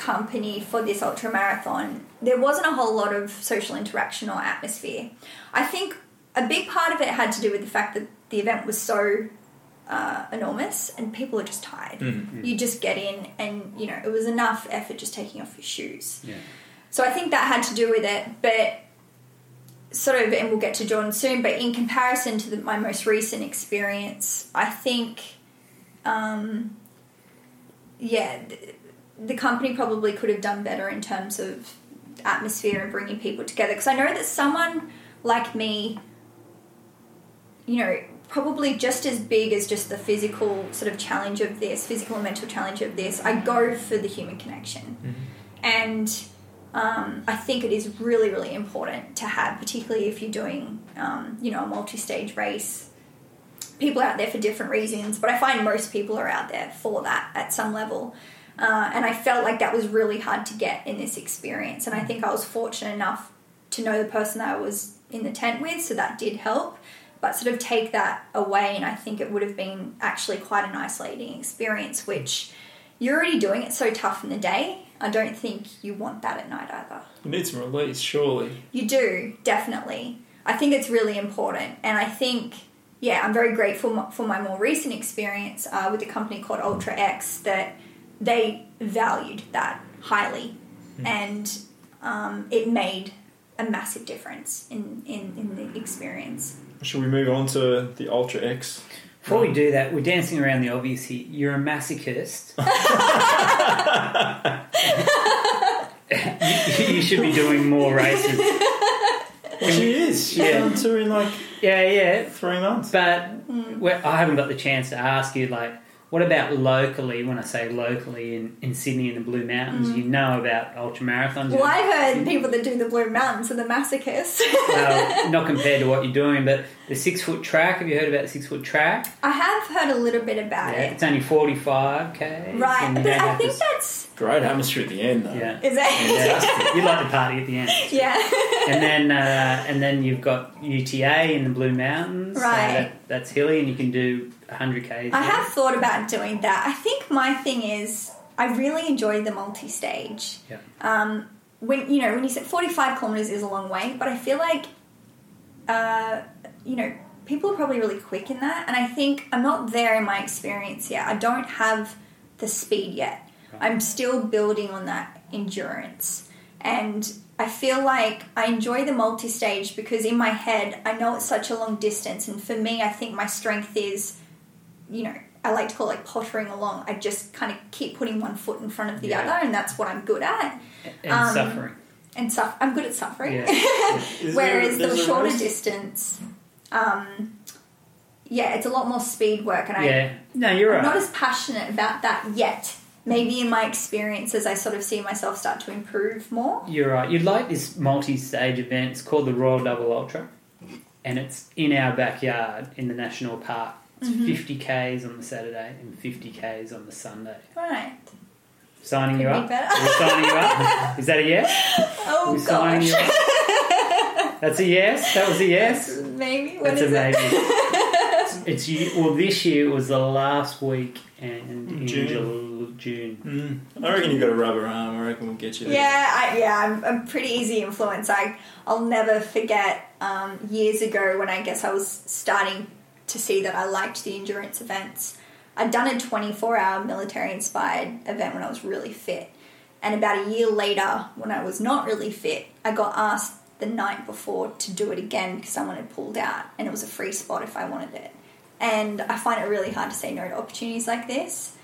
company for this ultra marathon, there wasn't a whole lot of social interaction or atmosphere. I think a big part of it had to do with the fact that the event was so uh, enormous and people are just tired. You just get in and you know it was enough effort just taking off your shoes. Yeah. So I think that had to do with it, but sort of, and we'll get to Jordan soon. But in comparison to the, my most recent experience, I think, um, yeah, the, company probably could have done better in terms of atmosphere and bringing people together. Because I know that someone like me, you know, probably just as big as just the physical sort of challenge of this, physical and mental challenge of this, I go for the human connection. And um, I think it is really, really important to have, particularly if you're doing, um, you know, a multi-stage race. People are out there for different reasons, but I find most people are out there for that at some level. Uh, and I felt like that was really hard to get in this experience. And I think I was fortunate enough to know the person that I was in the tent with, so that did help. But sort of take that away, and I think it would have been actually quite an isolating experience, which you're already doing it so tough in the day. I don't think you want that at night either. You need some release, surely. You do, definitely. I think it's really important. And I think, yeah, I'm very grateful for my more recent experience uh, with a company called Ultra X that they valued that highly. Hmm. And um, it made a massive difference in, in, in the experience. Should we move on to the Ultra X? Before we um, do that, we're dancing around the obvious here. You're a masochist. you, you should be doing more races. Well, she is. She's Yeah. done two in like Yeah, yeah. three months. But hmm. well, I haven't got the chance to ask you, like, what about locally? When I say locally in, in Sydney in the Blue Mountains, you know about ultra marathons. Well, I've heard people that do the Blue Mountains are the masochists. Well, not compared to what you're doing, but the six foot track. Have you heard about the six foot track? I have heard a little bit about Yeah, it. it's only 45 k. Right, but I think that's. Great atmosphere at the end, though. Yeah. Is it? yeah. You like the party at the end. yeah. and then uh, and then you've got UTA in the Blue Mountains. so Right. that, that's hilly, and you can do 100 k's. I have thought about doing that. I think my thing is I really enjoy the multi-stage. Yeah. Um, when you know when you said forty-five kilometers is a long way, but I feel like, uh, you know, people are probably really quick in that, and I think I'm not there in my experience yet. I don't have the speed yet. I'm still building on that endurance, and I feel like I enjoy the multi-stage because in my head I know it's such a long distance, and for me, I think my strength is you know, I like to call it like pottering along. I just kind of keep putting one foot in front of the Yeah. other, and that's what I'm good at. and um, suffering. And suff- I'm good at suffering. Yeah. Whereas there- the shorter race- distance, um, yeah, it's a lot more speed work, and I, Yeah. No, you're I'm right. not as passionate about that yet. Maybe in my experiences, I sort of see myself start to improve more. You're right. You'd like this multi-stage event. It's called the Royal Double Ultra, and it's in our backyard in the national park. It's Mm-hmm. 50 k's on the Saturday and 50 k's on the Sunday. Right. Signing Could you be up? Are we signing you up? Is that a yes? Oh we signing gosh. you up? That's a yes. That was a yes. Maybe. When That's is amazing. it? it's you. Well, this year was the last week and in June. June. June. Mm. I reckon you've got a rubber arm. I reckon we'll get you there. Yeah, I, yeah, I'm, I'm pretty easy influence. I I'll never forget um, years ago when I guess I was starting to see that I liked the endurance events. I'd done a 24 hour military inspired event when I was really fit, and about a year later, when I was not really fit, I got asked the night before to do it again because someone had pulled out, and it was a free spot if I wanted it. And I find it really hard to say no to opportunities like this.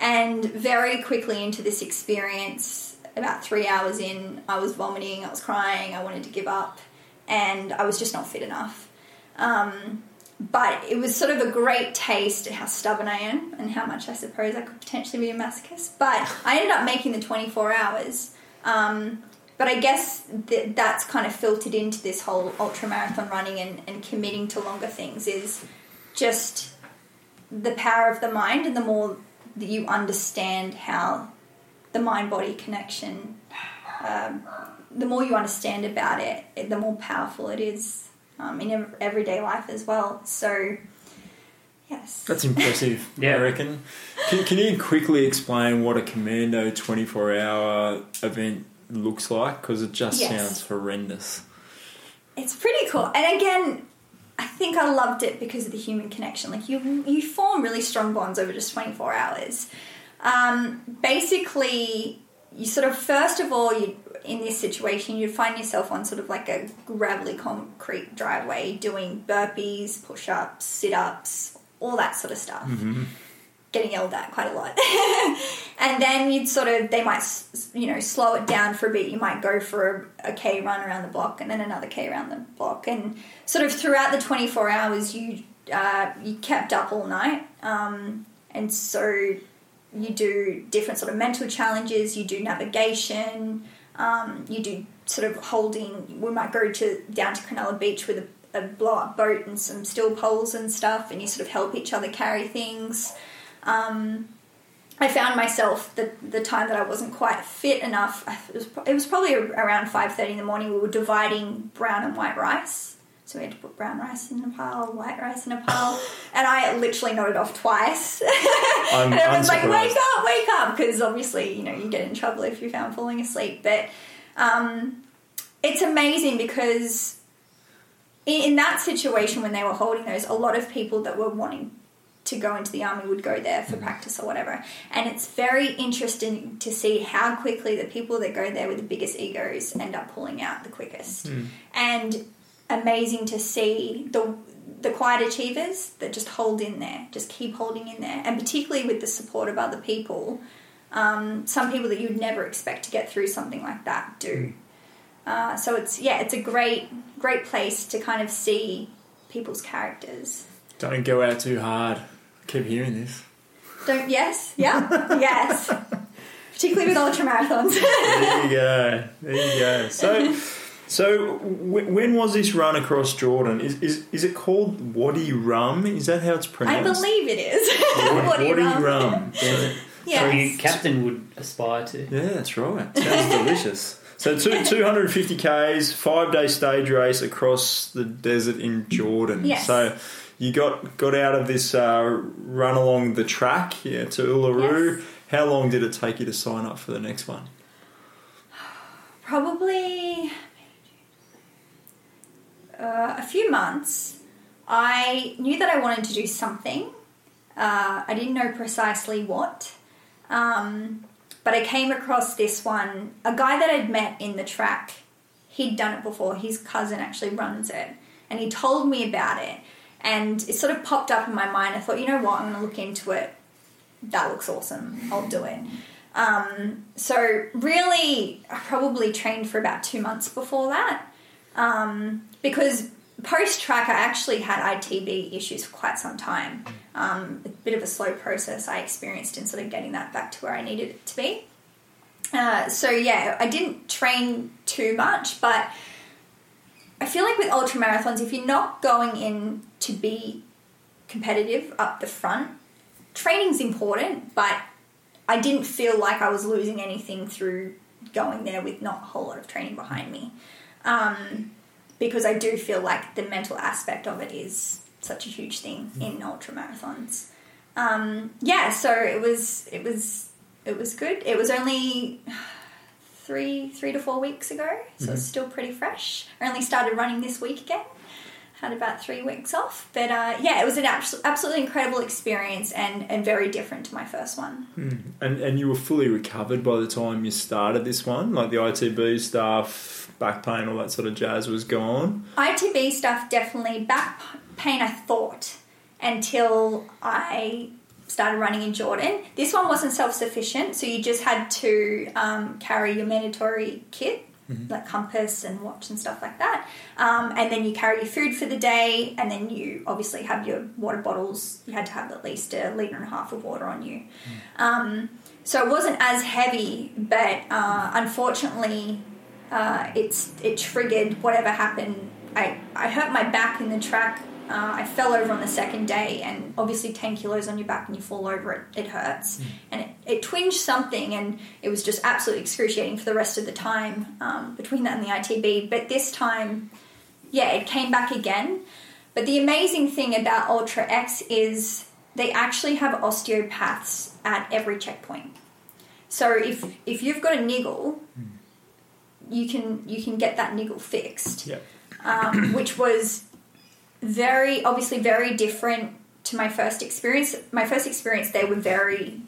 And very quickly into this experience, about three hours in, I was vomiting, I was crying, I wanted to give up, and I was just not fit enough. Um, but it was sort of a great taste at how stubborn I am and how much I suppose I could potentially be a masochist. But I ended up making the 24 hours. Um, but I guess th- that's kind of filtered into this whole ultra marathon running and, and committing to longer things is just the power of the mind, and the more that you understand how the mind body connection, um, the more you understand about it- the more powerful it is um, in everyday life as well. So, yes. That's impressive, Yeah. I reckon. Can, can you quickly explain what a Commando 24 hour event looks like? Because it just Yes. sounds horrendous. It's pretty cool. And again, I think I loved it because of the human connection. Like you, you form really strong bonds over just twenty four hours. Um, basically, you sort of first of all, you in this situation, you'd find yourself on sort of like a gravelly concrete driveway doing burpees, push ups, sit ups, all that sort of stuff. Getting yelled at quite a lot. and then you'd sort of, they might, you know, slow it down for a bit. You might go for a, a K run around the block and then another K around the block. And sort of throughout the 24 hours, you, uh, you kept up all night. Um, and so you do different sort of mental challenges, you do navigation, um, you do sort of holding, we might go to down to Cronulla Beach with a, a blow up boat and some steel poles and stuff, and you sort of help each other carry things. Um, I found myself the the time that I wasn't quite fit enough. It was, it was probably around five thirty in the morning. We were dividing brown and white rice, so we had to put brown rice in a pile, white rice in a pile, and I literally nodded off twice. And everyone's like, "Wake up, wake up!" Because obviously, you know, you get in trouble if you're found falling asleep. But um, it's amazing because in, in that situation when they were holding those, a lot of people that were wanting to go into the army would go there for practice or whatever. And it's very interesting to see how quickly the people that go there with the biggest egos end up pulling out the quickest. And amazing to see the the quiet achievers that just hold in there, just keep holding in there, and particularly with the support of other people. Um, some people that you'd never expect to get through something like that do. Uh, so it's yeah, it's a great great place to kind of see people's characters. Don't go out too hard. I keep hearing this. Don't yes, yeah, yes. Particularly with ultra marathons. There you go. There you go. So, so w- when was this run across Jordan? Is, is is it called Wadi Rum? Is that how it's pronounced? I believe it is. Wadi, Wadi Wadi Rum. Rum. Yeah. Yes. Your captain would aspire to. Yeah, that's right. Sounds delicious. So two, 250 Ks, five day stage race across the desert in Jordan. Yes. So you got got out of this uh, run along the track yeah, to Uluru. Yes. How long did it take you to sign up for the next one? probably uh, a few months. I knew that I wanted to do something. Uh, I didn't know precisely what. Um, but I came across this one, a guy that I'd met in the track. He'd done it before. His cousin actually runs it. And he told me about it. And it sort of popped up in my mind. I thought, you know what, I'm going to look into it. That looks awesome. I'll do it. Um, so really, I probably trained for about two months before that, um, because post track I actually had ITB issues for quite some time. Um, a bit of a slow process I experienced in sort of getting that back to where I needed it to be. Uh, so yeah, I didn't train too much, but I feel like with ultra marathons, if you're not going in to be competitive up the front, training's important, but I didn't feel like I was losing anything through going there with not a whole lot of training behind me. Um, because I do feel like the mental aspect of it is such a huge thing in ultra marathons. Um, yeah, so it was it was it was good. It was only three three to four weeks ago, so it's still pretty fresh. I only started running this week again. Had about three weeks off, but uh, yeah, it was an abs- absolutely incredible experience and, and very different to my first one. And and you were fully recovered by the time you started this one, like the ITB stuff, back pain, all that sort of jazz was gone. ITB stuff definitely back pain. I thought until I started running in Jordan. This one wasn't self sufficient, so you just had to um, carry your mandatory kit. Like compass and watch and stuff like that, um, and then you carry your food for the day, and then you obviously have your water bottles. You had to have at least a liter and a half of water on you, um, so it wasn't as heavy. But uh, unfortunately, uh, it's it triggered whatever happened. I I hurt my back in the track. Uh, I fell over on the second day, and obviously ten kilos on your back and you fall over, it, it hurts, and it, it twinged something, and it was just absolutely excruciating for the rest of the time um, between that and the ITB. But this time, yeah, it came back again. But the amazing thing about Ultra X is they actually have osteopaths at every checkpoint. So if if you've got a niggle, you can you can get that niggle fixed, Yeah. um, which was very obviously very different to my first experience. My first experience, they were very.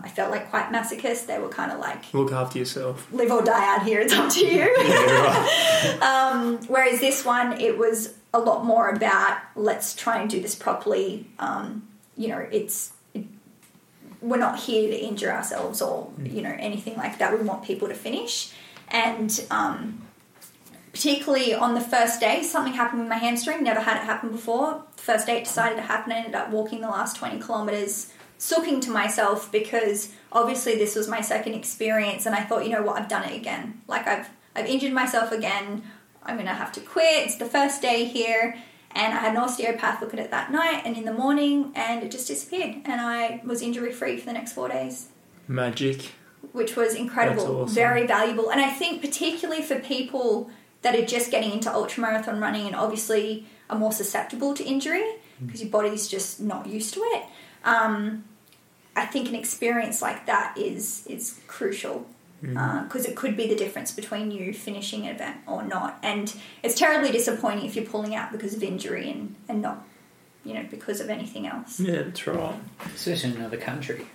I felt like quite masochist. They were kind of like Look after yourself. live or die out here. It's up to you. um, whereas this one, it was a lot more about let's try and do this properly. Um, you know, it's it, we're not here to injure ourselves or you know anything like that. We want people to finish, and um, particularly on the first day, something happened with my hamstring. Never had it happen before. First day it decided to happen. I ended up walking the last twenty kilometers, sulking to myself because obviously this was my second experience, and I thought, you know what, I've done it again. Like I've I've injured myself again. I'm gonna have to quit. It's the first day here. And I had an osteopath look at it that night and in the morning, and it just disappeared. And I was injury free for the next four days Magic. which was incredible, awesome. very valuable. And I think particularly for people that are just getting into ultramarathon running and obviously are more susceptible to injury mm. because your body's just not used to it. Um, I think an experience like that is is crucial mm. uh, because it could be the difference between you finishing an event or not. And it's terribly disappointing if you're pulling out because of injury and, and not, you know, because of anything else. Yeah, that's right. Especially in another country.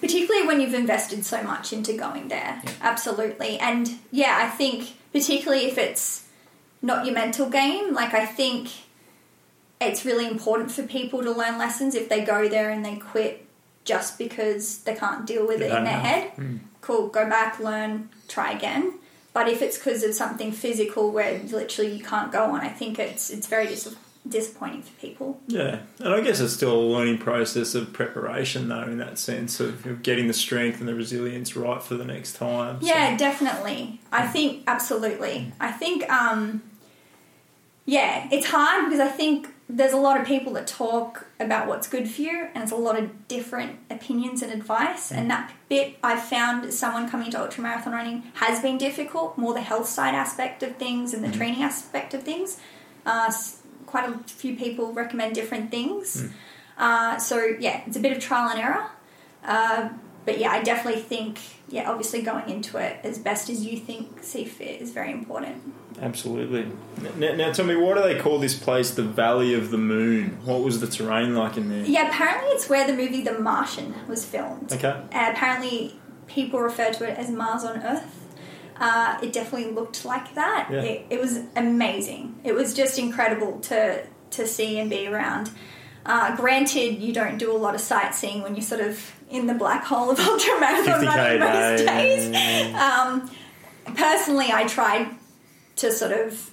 particularly when you've invested so much into going there absolutely and yeah i think particularly if it's not your mental game like i think it's really important for people to learn lessons if they go there and they quit just because they can't deal with it in their head. Cool go back learn try again. But if it's because of something physical where literally you can't go on i think it's it's very dis- disappointing for people Yeah, and I guess it's still a learning process of preparation, though, in that sense of, getting the strength and the resilience right for the next time. So- Yeah, definitely. I think absolutely. I think um yeah, it's hard because I think there's a lot of people that talk about what's good for you and it's a lot of different opinions and advice and that bit I've found someone coming to ultramarathon running has been difficult, more the health side aspect of things and the training aspect of things. Uh, quite a few people recommend different things. Uh, so yeah, it's a bit of trial and error. Uh, but yeah, I definitely think, yeah, obviously going into it as best as you think see fit is very important. Absolutely. Now, now, tell me, why do they call this place the Valley of the Moon? What was the terrain like in there? Yeah, apparently it's where the movie The Martian was filmed. Okay. And apparently people refer to it as Mars on Earth. Uh, it definitely looked like that. Yeah. It, it was amazing. It was just incredible to to see and be around. Uh, granted, you don't do a lot of sightseeing when you're sort of in the black hole of ultramarathon 50K running most days. Um, personally, I tried to sort of,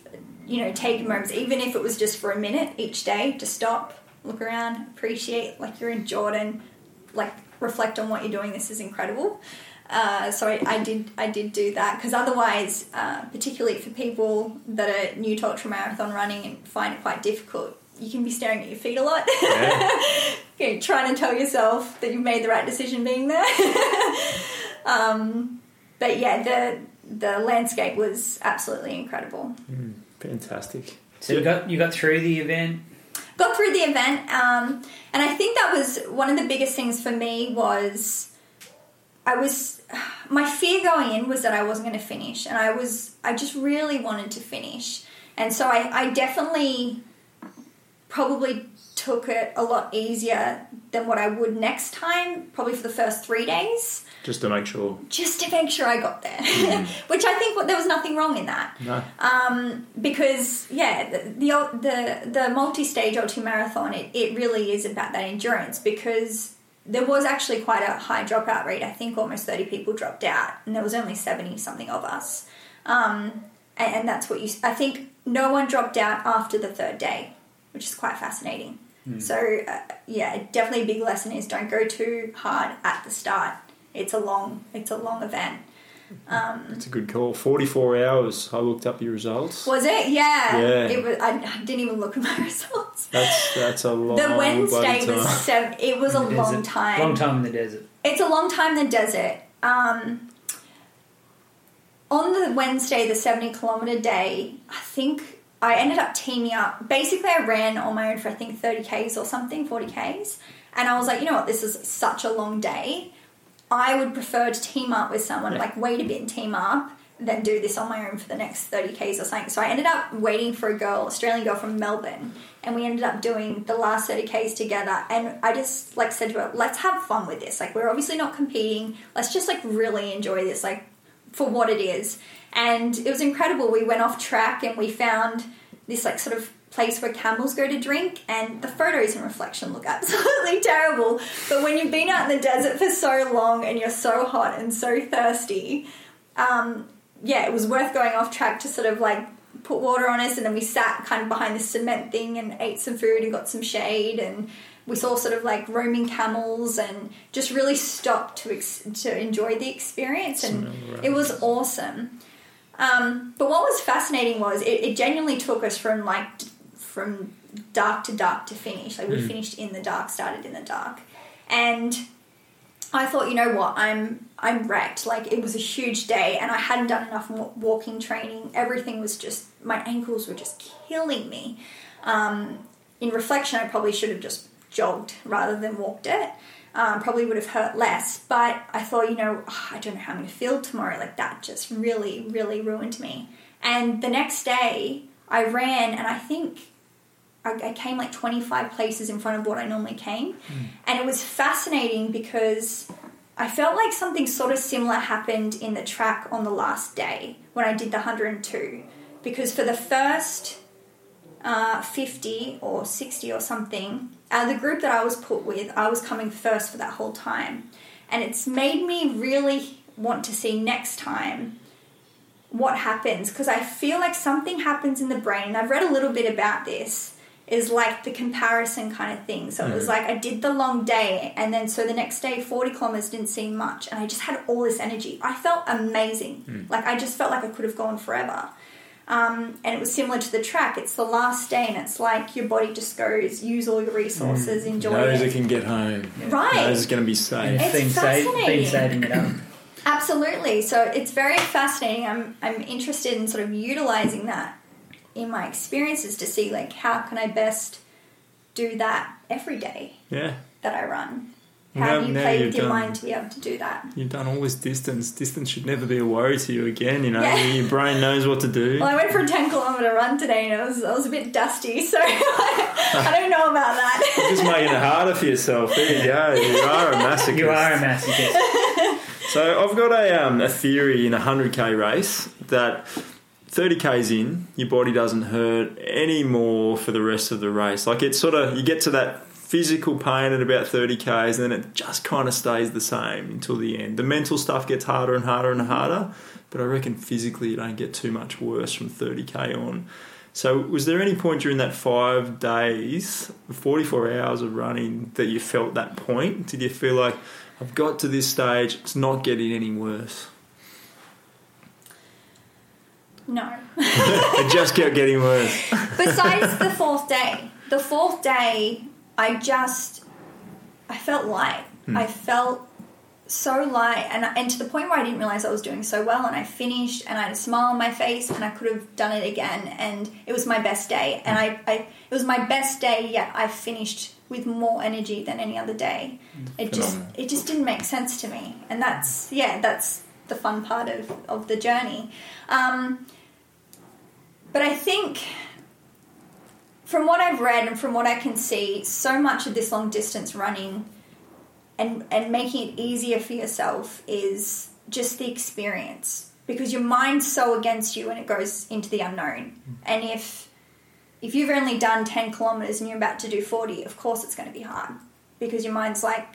you know, take moments, even if it was just for a minute each day, to stop, look around, appreciate, like you're in Jordan, like reflect on what you're doing. This is incredible. Uh, so I, I did I did do that because otherwise, uh, particularly for people that are new to ultramarathon running and find it quite difficult, you can be staring at your feet a lot, you know, trying to tell yourself that you've made the right decision being there. um, but yeah, the the landscape was absolutely incredible. Fantastic. So you got you got through the event. got through the event um, and i think that was one of the biggest things for me was i was my fear going in was that i wasn't going to finish and i was i just really wanted to finish and so i, I definitely probably took it a lot easier than what i would next time probably for the first three days Just to make sure. just to make sure I got there, which I think there was nothing wrong in that. No. Um, because yeah, the the the, the multi-stage ultra marathon it, it really is about that endurance because there was actually quite a high dropout rate. I think almost thirty people dropped out, and there was only seventy something of us. Um, and, and that's what you. I think no one dropped out after the third day, which is quite fascinating. So uh, yeah, definitely a big lesson is don't go too hard at the start. It's a long it's a long event. It's a good call. 44 hours. I looked up your results. Was it? Yeah. Yeah. It was. I, I didn't even look at my results. That's that's a long The Wednesday bloody was seven. It was a In the long desert. time. Long time in the desert. It's a long time in the desert. Um, on the Wednesday, the 70 kilometer day, I think I ended up teaming up. Basically, I ran on my own for I think 30 Ks or something, 40 Ks. And I was like, you know what, this is such a long day. I would prefer to team up with someone, like wait a bit and team up, than do this on my own for the next 30 Ks or something. So I ended up waiting for a girl, Australian girl from Melbourne, and we ended up doing the last 30 Ks together. And I just like said to her, let's have fun with this. Like, we're obviously not competing. Let's just like really enjoy this, like, for what it is. And it was incredible. We went off track and we found this like sort of place where camels go to drink and the photos and reflection look absolutely terrible. But when you've been out in the desert for so long and you're so hot and so thirsty, um, yeah, it was worth going off track to sort of like put water on us and then we sat kind of behind the cement thing and ate some food and got some shade and we saw sort of like roaming camels and just really stopped to ex- to enjoy the experience and it was awesome. Um, but what was fascinating was it, it genuinely took us from like from dark to dark to finish. Like we finished in the dark, started in the dark, and I thought, you know what, I'm I'm wrecked. Like it was a huge day, and I hadn't done enough walking training. Everything was just my ankles were just killing me. Um, in reflection, I probably should have just jogged rather than walked it. Um, probably would have hurt less, but I thought, you know, "Oh, I don't know how I'm going to feel tomorrow. Like that just really, really ruined me. And the next day, I ran, and I think I, I came like 25 places in front of what I normally came. And it was fascinating because I felt like something sort of similar happened in the track on the last day when I did the 102. Because for the first uh, 50 or 60 or something, uh, the group that I was put with, I was coming first for that whole time. And it's made me really want to see next time what happens because I feel like something happens in the brain. And I've read a little bit about this. Is like the comparison kind of thing. So it was mm. like I did the long day, and then so the next day, 40 kilometers didn't seem much, and I just had all this energy. I felt amazing. Mm. Like I just felt like I could have gone forever. Um, and it was similar to the track. It's the last day, and it's like your body just goes, use all your resources, mm. enjoy Knows it. it can get home. Right. Knows it's going to be safe. it's It's been, save, fascinating. been saving it up. Absolutely. So it's very fascinating. I'm I'm interested in sort of utilizing that in my experiences to see like how can I best do that every day Yeah. that I run. How now- do you play with your done- mind to be able to do that? You've done all this distance. Distance should never be a worry to you again. You know, Yeah. your brain knows what to do. Well, I went for a 10 kilometer run today and I was, I was a bit dusty, so I don't know about that. You're Just making it harder for yourself. There you go. You are a masochist. You are a masochist. So I've got a, um, a theory in a 100k race that 30k's in, your body doesn't hurt anymore for the rest of the race. Like it's sort of, you get to that physical pain at about 30k's and then it just kind of stays the same until the end. The mental stuff gets harder and harder and harder, but I reckon physically you don't get too much worse from 30k on. So, was there any point during that five days, 44 hours of running, that you felt that point? Did you feel like, I've got to this stage, it's not getting any worse? No. It just kept getting worse. Besides the fourth day, the fourth day, I just, I felt light. Hmm. I felt so light, and and to the point where I didn't realize I was doing so well. And I finished, and I had a smile on my face, and I could have done it again. And it was my best day, hmm. and I, I it was my best day. Yet I finished with more energy than any other day. Hmm. It just it just didn't make sense to me, and that's yeah, that's the fun part of of the journey. Um, but I think from what I've read and from what I can see, so much of this long distance running and and making it easier for yourself is just the experience because your mind's so against you when it goes into the unknown. And if if you've only done 10 kilometers and you're about to do 40, of course it's going to be hard because your mind's like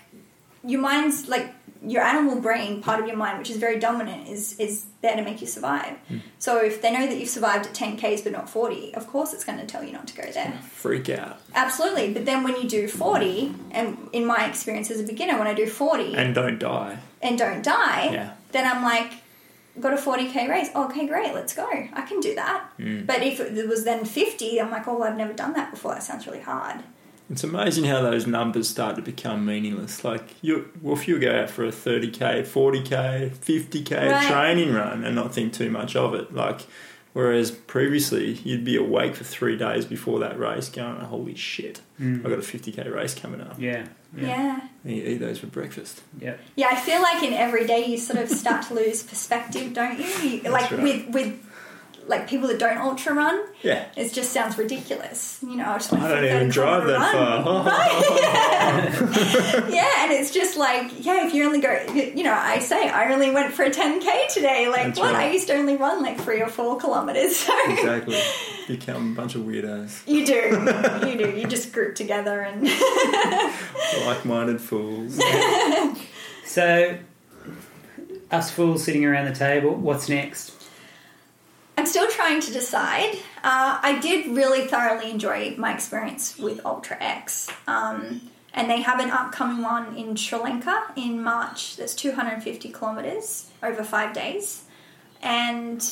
your mind's like your animal brain part of your mind which is very dominant is is there to make you survive. Hmm. So if they know that you've survived at 10 k's but not 40, of course it's going to tell you not to go there. Freak out. Absolutely. But then when you do 40, and in my experience as a beginner, when I do 40 and, don't die. And don't die, Yeah. then I'm like, got a 40k race. Okay, great, let's go. I can do that. Hmm. But if it was then 50, I'm like, oh, I've never done that before. That sounds really hard. It's amazing how those numbers start to become meaningless. Like you, well, if you go out for a thirty k, forty k, fifty k Right. training run and not think too much of it, like whereas previously you'd be awake for three days before that race, going, "Holy shit, mm. I've got a fifty k race coming up." Yeah. Yeah. And you eat those for breakfast. Yeah. Yeah, I feel like in every day you sort of start to lose perspective, don't you? you like right. with with like people that don't ultra run, Yeah, it just sounds ridiculous. You know, I just want I to don't even drive that run. far. Yeah, and it's just like, yeah, if you only go, you know, I say I only went for a 10k today. Like, That's what? right. I used to only run like three or four kilometers. So exactly. You become a bunch of weirdos, you do, you do. You just group together and like-minded fools. So, us fools sitting around the table, what's next? I'm still trying to decide. Uh, I did really thoroughly enjoy my experience with Ultra X. Um, and they have an upcoming one in Sri Lanka in March that's 250 kilometres over five days. And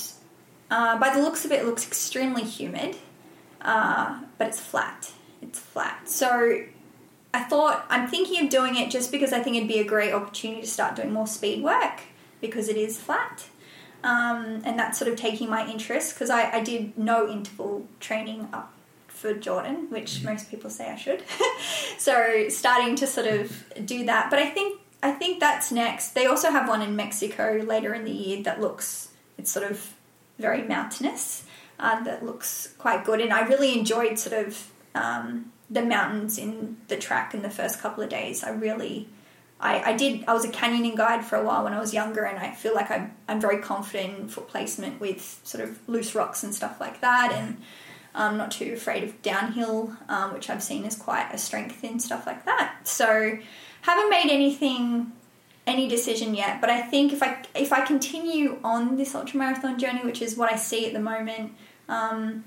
uh, by the looks of it, it looks extremely humid, uh, but it's flat. It's flat. So I thought, I'm thinking of doing it just because I think it'd be a great opportunity to start doing more speed work because it is flat um, and that's sort of taking my interest because I, I did no interval training up for Jordan, which most people say I should. so starting to sort of do that, but I think I think that's next. They also have one in Mexico later in the year that looks it's sort of very mountainous. Uh, that looks quite good, and I really enjoyed sort of um, the mountains in the track in the first couple of days. I really I, I did. I was a canyoning guide for a while when I was younger, and I feel like I'm I'm very confident in foot placement with sort of loose rocks and stuff like that, and I'm not too afraid of downhill, um, which I've seen as quite a strength in stuff like that. So, haven't made anything, any decision yet. But I think if I if I continue on this ultramarathon journey, which is what I see at the moment, um,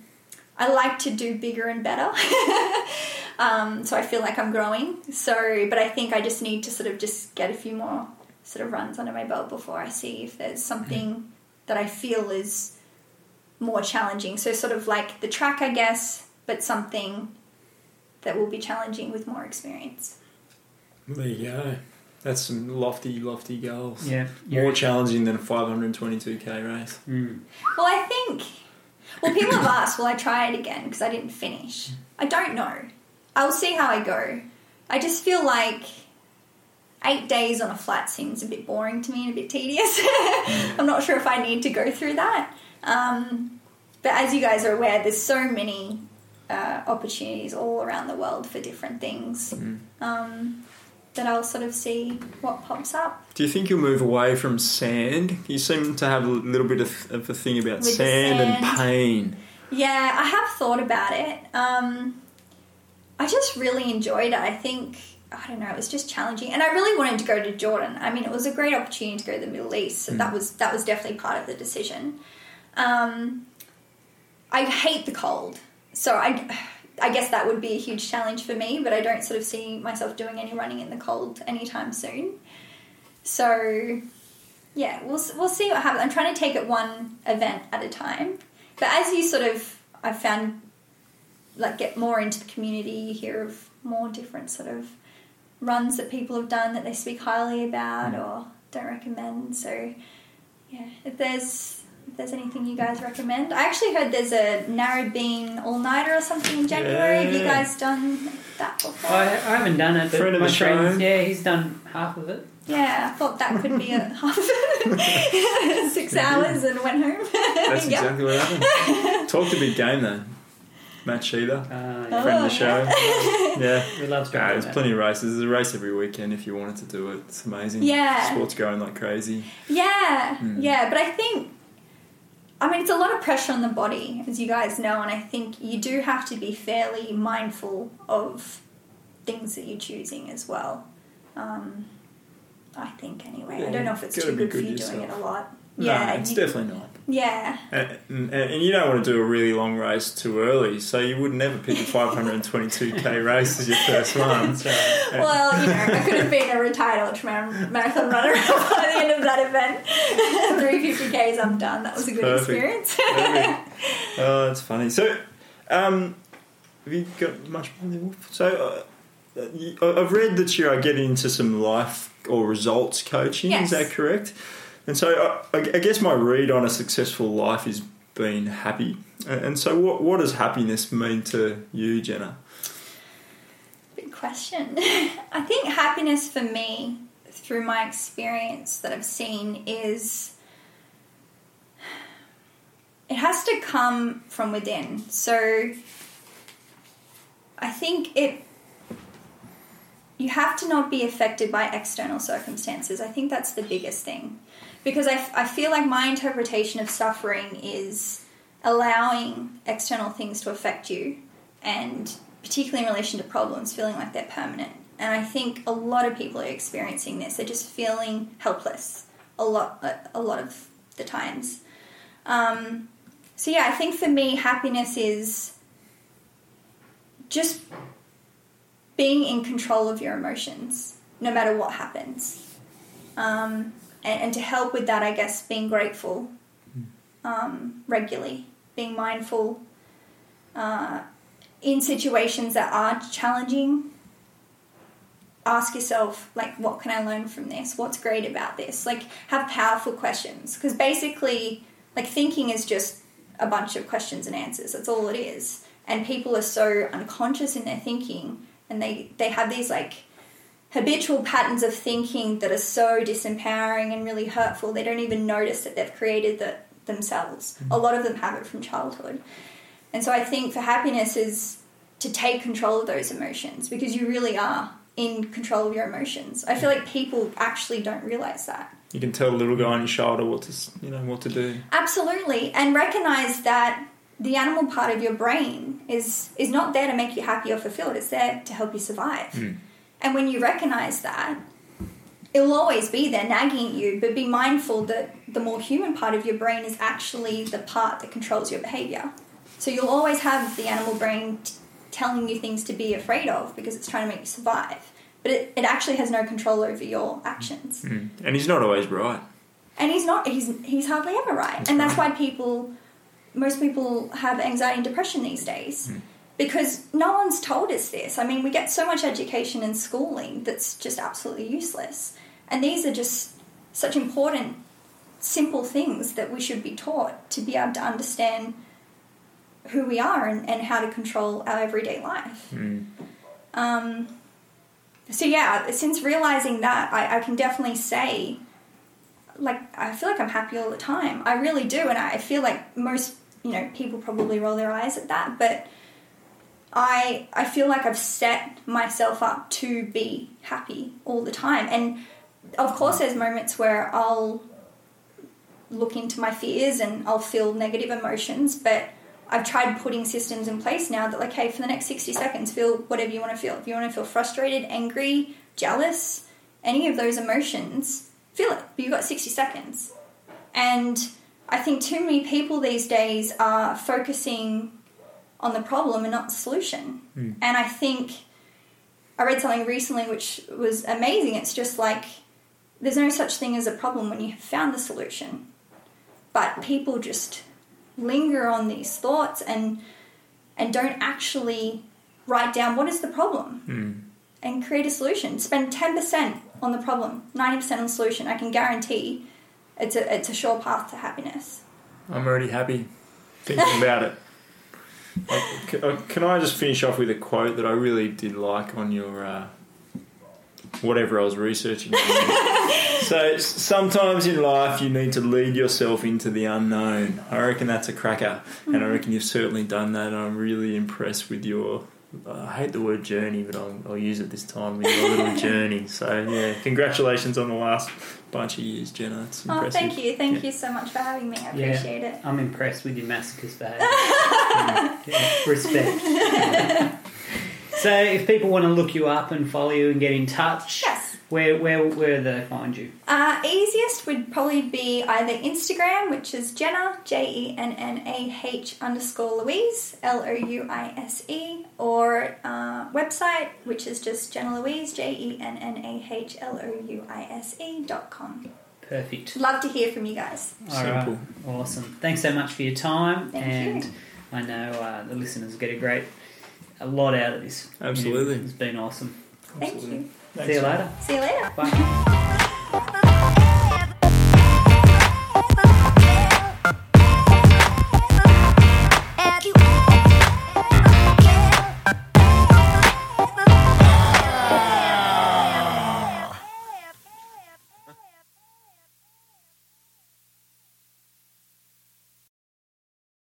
I like to do bigger and better. um, so I feel like I'm growing. So, but I think I just need to sort of just get a few more sort of runs under my belt before I see if there's something that I feel is more challenging. So, sort of like the track, I guess, but something that will be challenging with more experience. There you go. That's some lofty, lofty goals. Yeah. More challenging than a 522k race. Mm. Well, I think. Well, people have asked, will I try it again because I didn't finish? I don't know. I'll see how I go. I just feel like eight days on a flat seems a bit boring to me and a bit tedious. I'm not sure if I need to go through that. Um, but as you guys are aware, there's so many uh, opportunities all around the world for different things um, that I'll sort of see what pops up. Do you think you'll move away from sand? You seem to have a little bit of, of a thing about the sand, and pain. Yeah, I have thought about it. Um, I just really enjoyed it. I think I don't know, it was just challenging, and I really wanted to go to Jordan. I mean, it was a great opportunity to go to the Middle East, so that was that was definitely part of the decision. Um, I hate the cold, so I. I guess that would be a huge challenge for me, but I don't sort of see myself doing any running in the cold anytime soon. So, yeah, we'll we'll see what happens. I'm trying to take it one event at a time. But as you sort of, I've found, like, get more into the community, you hear of more different sort of runs that people have done that they speak highly about mm. or don't recommend. So, yeah, if there's there's anything you guys recommend, I actually heard there's a Narrabeen all nighter or something in January. Have you Yeah. guys done that before? I, I haven't done it, but Friend of my the friend, show. yeah, he's done half of it. yeah, I thought that could be a half of it. Six hours and went home. That's Yeah. exactly what happened. Talked a big game though. Matt Sheether, Uh, Oh. friend of the show. yeah. we love Nah, talking there's plenty of races. There's a race every weekend if you wanted to do it. It's amazing. Yeah. Sport's going like crazy. Yeah, Hmm. yeah, but I think, I mean, it's a lot of pressure on the body, as you guys know, and I think you do have to be fairly mindful of things that you're choosing as well. Um, I think, anyway. I don't know if it's too be good for good you doing it a lot. No, yeah, it's you- definitely not. Yeah. And, and, and you don't want to do a really long race too early, so you would never pick a 522k race as your first one. Right. Well, you know, I could have been a retired ultramarathon marathon runner by the end of that event. 350Ks, I'm done. That was a good Perfect. experience. Oh, that's funny. So, um, have you got much more? So, uh, I've read that you are getting into some life or results coaching. Yes. Is that correct? And so, I, I guess my read on a successful life is being happy. And and so, what what does happiness mean to you, Jennah? Big question. I think happiness for me, through my experience that I've seen, is it has to come from within. So I think it. You have to not be affected by external circumstances. I think that's the biggest thing. Because I, feel like my interpretation of suffering is allowing external things to affect you and particularly in relation to problems, feeling like they're permanent. And I think a lot of people are experiencing this. They're just feeling helpless a lot, a, a lot of the times. Um, so yeah, I think for me, happiness is just being in control of your emotions, no matter what happens. Um, and, and to help with that, I guess being grateful um, regularly, being mindful. Uh, in situations that are challenging, ask yourself, like, what can I learn from this? What's great about this? Like, have powerful questions. Because basically, like, thinking is just a bunch of questions and answers. That's all it is. And people are so unconscious in their thinking, and they, they have these, like, habitual patterns of thinking that are so disempowering and really hurtful, they don't even notice that they've created that themselves. Mm-hmm. A lot of them have it from childhood. And so I think for happiness is to take control of those emotions because you really are in control of your emotions. I feel like people actually don't realize that. You can tell the little guy on your shoulder what to you know what to do. Absolutely. And recognize that the animal part of your brain is is not there to make you happy or fulfilled. It's there to help you survive. Mm. And when you recognize that, it'll always be there nagging at you, but be mindful that the more human part of your brain is actually the part that controls your behavior. So you'll always have the animal brain t- telling you things to be afraid of because it's trying to make you survive. But it, it actually has no control over your actions. Hmm. And he's not always right. And he's not, he's, he's hardly ever right. and that's why people, most people have anxiety and depression these days. Hmm. Because no one's told us this. I mean, we get so much education and schooling that's just absolutely useless. And these are just such important, simple things that we should be taught to be able to understand who we are and, and how to control our everyday life. Um, so, yeah, since realizing that, I, I can definitely say like I feel like I'm happy all the time. I really do, and I feel like most you know people probably roll their eyes at that, but I I feel like I've set myself up to be happy all the time. And of course, there's moments where I'll look into my fears and I'll feel negative emotions, but I've tried putting systems in place now that like, hey, for the next 60 seconds, feel whatever you want to feel. If you want to feel frustrated, angry, jealous, any of those emotions, feel it. But you've got 60 seconds. And I think too many people these days are focusing on the problem and not the solution. Hmm. And I think I read something recently which was amazing. It's just like there's no such thing as a problem when you have found the solution. But people just linger on these thoughts and and don't actually write down what is the problem hmm. and create a solution. Spend 10% on the problem, 90% on the solution. I can guarantee it's a, it's a sure path to happiness. I'm already happy thinking about it. Uh, Can I just finish off with a quote that I really did like on your uh, whatever I was researching? so sometimes in life you need to lead yourself into the unknown. I reckon that's a cracker, and I reckon you've certainly done that. And I'm really impressed with your. I hate the word journey, but I'll, I'll use it this time with your little journey. So yeah, congratulations on the last bunch of years, Jennah. It's impressive. Oh, impressive. thank you. Thank Yeah. you so much for having me. I Yeah. appreciate it. I'm impressed with your masochist behaviour. Yeah, yeah, respect. so, if people want to look you up and follow you and get in touch, Yes. Where where where do they find you? Uh, easiest would probably be either Instagram, which is Jennah, J E N N A H underscore Louise, L O U I S E, or uh, website, which is just Jennah Louise, J E N N A H L O U I S E dot com. Perfect. Love to hear from you guys. All right. Simple. Awesome. Thanks so much for your time. Thank and you. I know uh, the listeners get a great, a lot out of this. Absolutely. It's been awesome. Thank Absolutely. you. See you later. See you later. Bye.